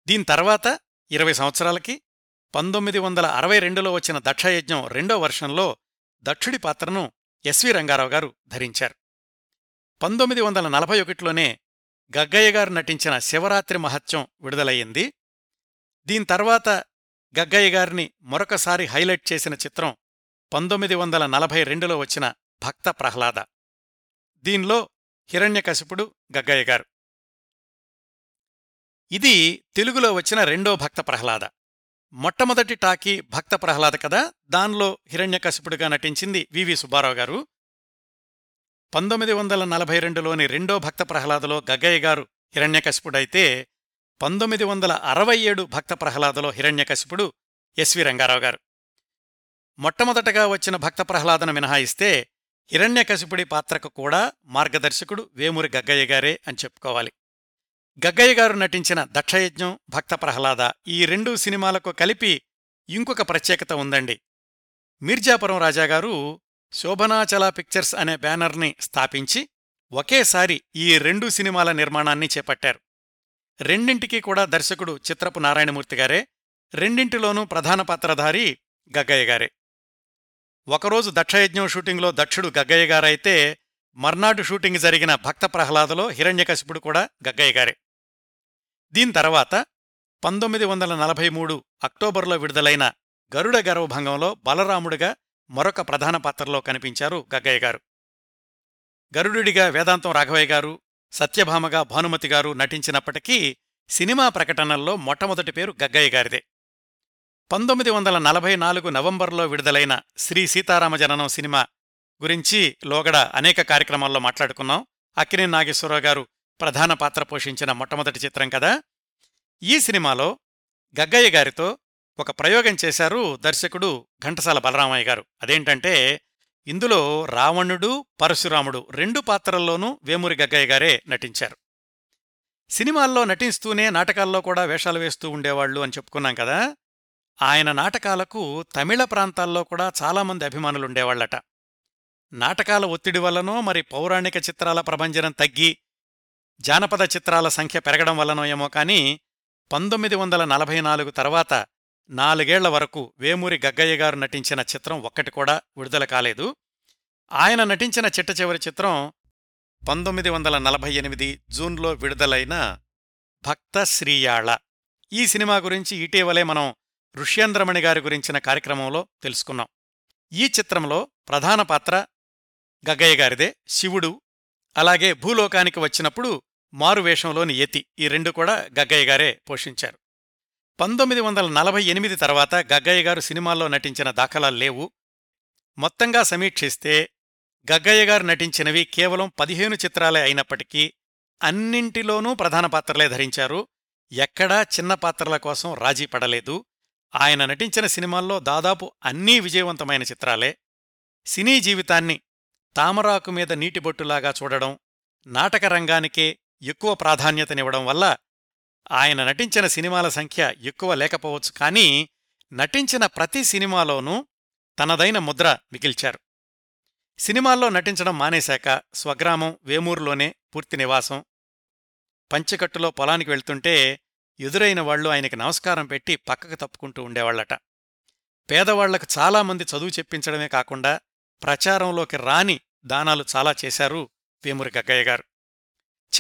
దీని తర్వాత ఇరవై సంవత్సరాలకి పంతొమ్మిది వందల అరవై రెండులో వచ్చిన దక్షయజ్ఞం రెండో వర్షంలో దక్షుడి పాత్రను ఎస్వి రంగారావు గారు ధరించారు. పంతొమ్మిది వందల నలభై ఒకటిలోనే గగ్గయ్య గారు నటించిన శివరాత్రి మహత్యం విడుదలయ్యింది. దీని తర్వాత గగ్గయ్య గారిని మరొకసారి హైలైట్ చేసిన చిత్రం పంతొమ్మిది వందల నలభై రెండులో వచ్చిన భక్త ప్రహ్లాద. దీనిలో హిరణ్యకశిపుడు గగ్గయ్య గారు. ఇది తెలుగులో వచ్చిన రెండో భక్త ప్రహ్లాద. మొట్టమొదటి టాకీ భక్త ప్రహ్లాద కదా దానిలో హిరణ్యకశిపుడుగా నటించింది వివి సుబ్బారావు గారు. పంతొమ్మిది వందల నలభై రెండులోని రెండో భక్త ప్రహ్లాదలో గగ్గయ్య గారు హిరణ్యకశిపుడైతే పంతొమ్మిది వందల అరవై ఏడు భక్త ప్రహ్లాదలో హిరణ్యకశిపుడు ఎస్వి రంగారావు గారు. మొట్టమొదటగా వచ్చిన భక్త ప్రహ్లాదను మినహాయిస్తే హిరణ్యకశిపుడి పాత్రకు కూడా మార్గదర్శకుడు వేమూరి గగ్గయ్య గారే అని చెప్పుకోవాలి. గగ్గయ్య గారు నటించిన దక్షయజ్ఞం భక్త ప్రహ్లాద ఈ రెండు సినిమాలకు కలిపి ఇంకొక ప్రత్యేకత ఉందండి. మీర్జాపురం రాజాగారు శోభనాచల పిక్చర్స్ అనే బ్యానర్ని స్థాపించి ఒకేసారి ఈ రెండు సినిమాల నిర్మాణాన్ని చేపట్టారు. రెండింటికీ కూడా దర్శకుడు చిత్రపు నారాయణమూర్తి గారే రెండింటిలోనూ ప్రధాన పాత్రధారి గగ్గయ్య గారే. ఒకరోజు దక్షయజ్ఞం షూటింగ్లో దక్షుడు గగ్గయ్య గారైతే మర్నాడు షూటింగ్ జరిగిన భక్త ప్రహ్లాదలో హిరణ్యకశిపుడు కూడా గగ్గయ్య గారే. దీని తర్వాత పంతొమ్మిది వందల నలభై మూడు అక్టోబర్లో విడుదలైన గరుడ గర్వభంగంలో బలరాముడిగా మరొక ప్రధాన పాత్రలో కనిపించారు గగ్గయ్య గారు. గరుడుడిగా వేదాంతం రాఘవయ్య గారు సత్యభామగా భానుమతి గారు నటించినప్పటికీ సినిమా ప్రకటనల్లో మొట్టమొదటి పేరు గగ్గయ్య గారిదే. పంతొమ్మిది వందల నలభై నాలుగు నవంబర్లో విడుదలైన శ్రీ సీతారామ జననం సినిమా గురించి లోగడ అనేక కార్యక్రమాల్లో మాట్లాడుకున్నాం. అక్కినే నాగేశ్వరరావు గారు ప్రధాన పాత్ర పోషించిన మొట్టమొదటి చిత్రం కదా. ఈ సినిమాలో గగ్గయ్య గారితో ఒక ప్రయోగం చేశారు దర్శకుడు ఘంటసాల బలరామయ్య గారు. అదేంటంటే ఇందులో రావణుడు పరశురాముడు రెండు పాత్రల్లోనూ వేమూరి గగ్గయ్య గారే నటించారు. సినిమాల్లో నటిస్తూనే నాటకాల్లో కూడా వేషాలు వేస్తూ ఉండేవాళ్ళు అని చెప్పుకున్నాం కదా? ఆయన నాటకాలకు తమిళ ప్రాంతాల్లో కూడా చాలామంది అభిమానులుండేవాళ్ళట నాటకాల ఒత్తిడి వల్లనో మరి పౌరాణిక చిత్రాల ప్రభంజనం తగ్గి జానపద చిత్రాల సంఖ్య పెరగడం వల్లనో ఏమో కాని పంతొమ్మిది వందల నలభై నాలుగు తర్వాత నాలుగేళ్ళ వరకు వేమూరి గగ్గయ్య గారు నటించిన చిత్రం ఒక్కటి కూడా విడుదల కాలేదు. ఆయన నటించిన చిట్ట చివరి చిత్రం పంతొమ్మిది వందల నలభై ఎనిమిది జూన్లో విడుదలైన భక్త శ్రీయాళ. ఈ సినిమా గురించి ఇటీవలే మనం ఋష్యేంద్రమణి గారి గురించిన కార్యక్రమంలో తెలుసుకున్నాం. ఈ చిత్రంలో ప్రధాన పాత్ర గగ్గయ్య గారిదే శివుడు. అలాగే భూలోకానికి వచ్చినప్పుడు మారువేషంలోని యతి. ఈ రెండు కూడా గగ్గయ్య గారే పోషించారు. పంతొమ్మిది వందల నలభై ఎనిమిది తర్వాత గగ్గయ్య గారు సినిమాల్లో నటించిన దాఖలాలు లేవు. మొత్తంగా సమీక్షిస్తే గగ్గయ్య గారు నటించినవి కేవలం పదిహేను చిత్రాలే అయినప్పటికీ అన్నింటిలోనూ ప్రధాన పాత్రలే ధరించారు. ఎక్కడా చిన్న పాత్రల కోసం రాజీ పడలేదు. ఆయన నటించిన సినిమాల్లో దాదాపు అన్నీ విజయవంతమైన చిత్రాలే. సినీ జీవితాన్ని తామరాకు మీద నీటిబొట్టులాగా చూడడం నాటక రంగానికే ఎక్కువ ప్రాధాన్యతనివ్వడం వల్ల ఆయన నటించిన సినిమాల సంఖ్య ఎక్కువ లేకపోవచ్చు కానీ నటించిన ప్రతి సినిమాలోనూ తనదైన ముద్ర మిగిల్చారు. సినిమాల్లో నటించడం మానేశాక స్వగ్రామం వేమూరులోనే పూర్తి నివాసం. పంచకట్టులో పొలానికి వెళ్తుంటే ఎదురైన వాళ్ళు ఆయనకి నమస్కారం పెట్టి పక్కకు తప్పుకుంటూ ఉండేవాళ్ళట పేదవాళ్ళకు చాలామంది చదువు చెప్పించడమే కాకుండా ప్రచారంలోకి రాని దానాలు చాలా చేశారు వేమూరి గగ్గయ్య గారు.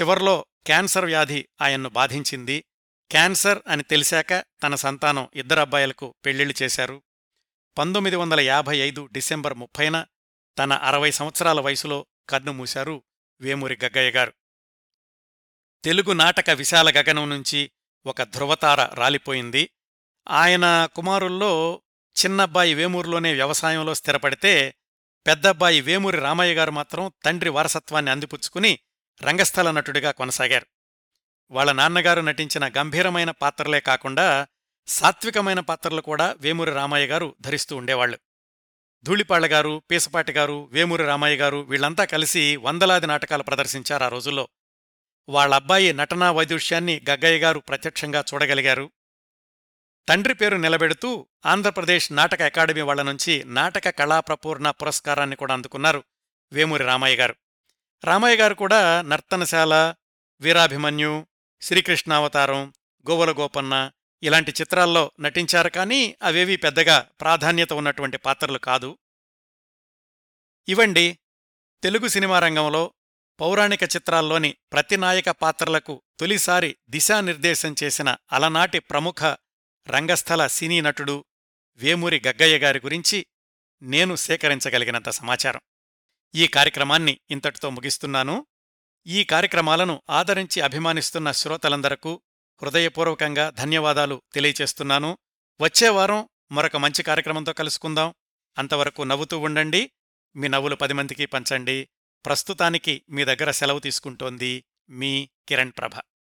చివర్లో క్యాన్సర్ వ్యాధి ఆయన్ను బాధించింది. క్యాన్సర్ అని తెలిసాక తన సంతానం ఇద్దరబ్బాయిలకు పెళ్ళిళ్ళు చేశారు. పంతొమ్మిది వందల యాభై ఐదు డిసెంబర్ ముప్పైన తన అరవై సంవత్సరాల వయసులో కన్నుమూశారు వేమూరి గగ్గయ్య గారు. తెలుగు నాటక విశాల గగనం నుంచి ఒక ధృవతార రాలిపోయింది. ఆయన కుమారుల్లో చిన్నబ్బాయి వేమూరులోనే వ్యవసాయంలో స్థిరపడితే పెద్దబ్బాయి వేమూరి రామయ్య గారు మాత్రం తండ్రి వారసత్వాన్ని అందిపుచ్చుకుని రంగస్థల నటుడిగా కొనసాగారు. వాళ్ళ నాన్నగారు నటించిన గంభీరమైన పాత్రలే కాకుండా సాత్వికమైన పాత్రలు కూడా వేమూరి రామయ్య గారు ధరిస్తూ ఉండేవాళ్ళు ధూళిపాళ్ళ గారు పీసపాటి గారు వేమూరి రామయ్య గారు వీళ్ళంతా కలిసి వందలాది నాటకాలు ప్రదర్శించారు ఆ రోజుల్లో. వాళ్ళబ్బాయి నటనా వైదుష్యాన్ని గగ్గయ్య గారు ప్రత్యక్షంగా చూడగలిగారు. తండ్రి పేరు నిలబెడుతూ ఆంధ్రప్రదేశ్ నాటక అకాడమీ వాళ్ళ నుంచి నాటక కళాప్రపూర్ణ పురస్కారాన్ని కూడా అందుకున్నారు వేమూరి రామయ్య గారు. రామయ్య గారు కూడా నర్తనశాల వీరాభిమన్యు శ్రీకృష్ణావతారం గోవల గోపన్న ఇలాంటి చిత్రాల్లో నటించారు కానీ అవేవీ పెద్దగా ప్రాధాన్యత ఉన్నటువంటి పాత్రలు కాదు. ఇవండి తెలుగు సినిమా రంగంలో పౌరాణిక చిత్రాల్లోని ప్రతినాయక పాత్రలకు తొలిసారి దిశానిర్దేశం చేసిన అలనాటి ప్రముఖ రంగస్థల సినీ నటుడు వేమూరి గగ్గయ్య గారి గురించి నేను సేకరించగలిగినంత సమాచారం. ఈ కార్యక్రమాన్ని ఇంతటితో ముగిస్తున్నాను. ఈ కార్యక్రమాలను ఆదరించి అభిమానిస్తున్న శ్రోతలందరకు హృదయపూర్వకంగా ధన్యవాదాలు తెలియచేస్తున్నాను. వచ్చేవారం మరొక మంచి కార్యక్రమంతో కలుసుకుందాం. అంతవరకు నవ్వుతూ ఉండండి. మీ నవ్వులు పది మందికి పంచండి. ప్రస్తుతానికి మీ దగ్గర సెలవు తీసుకుంటోంది మీ కిరణ్ ప్రభ.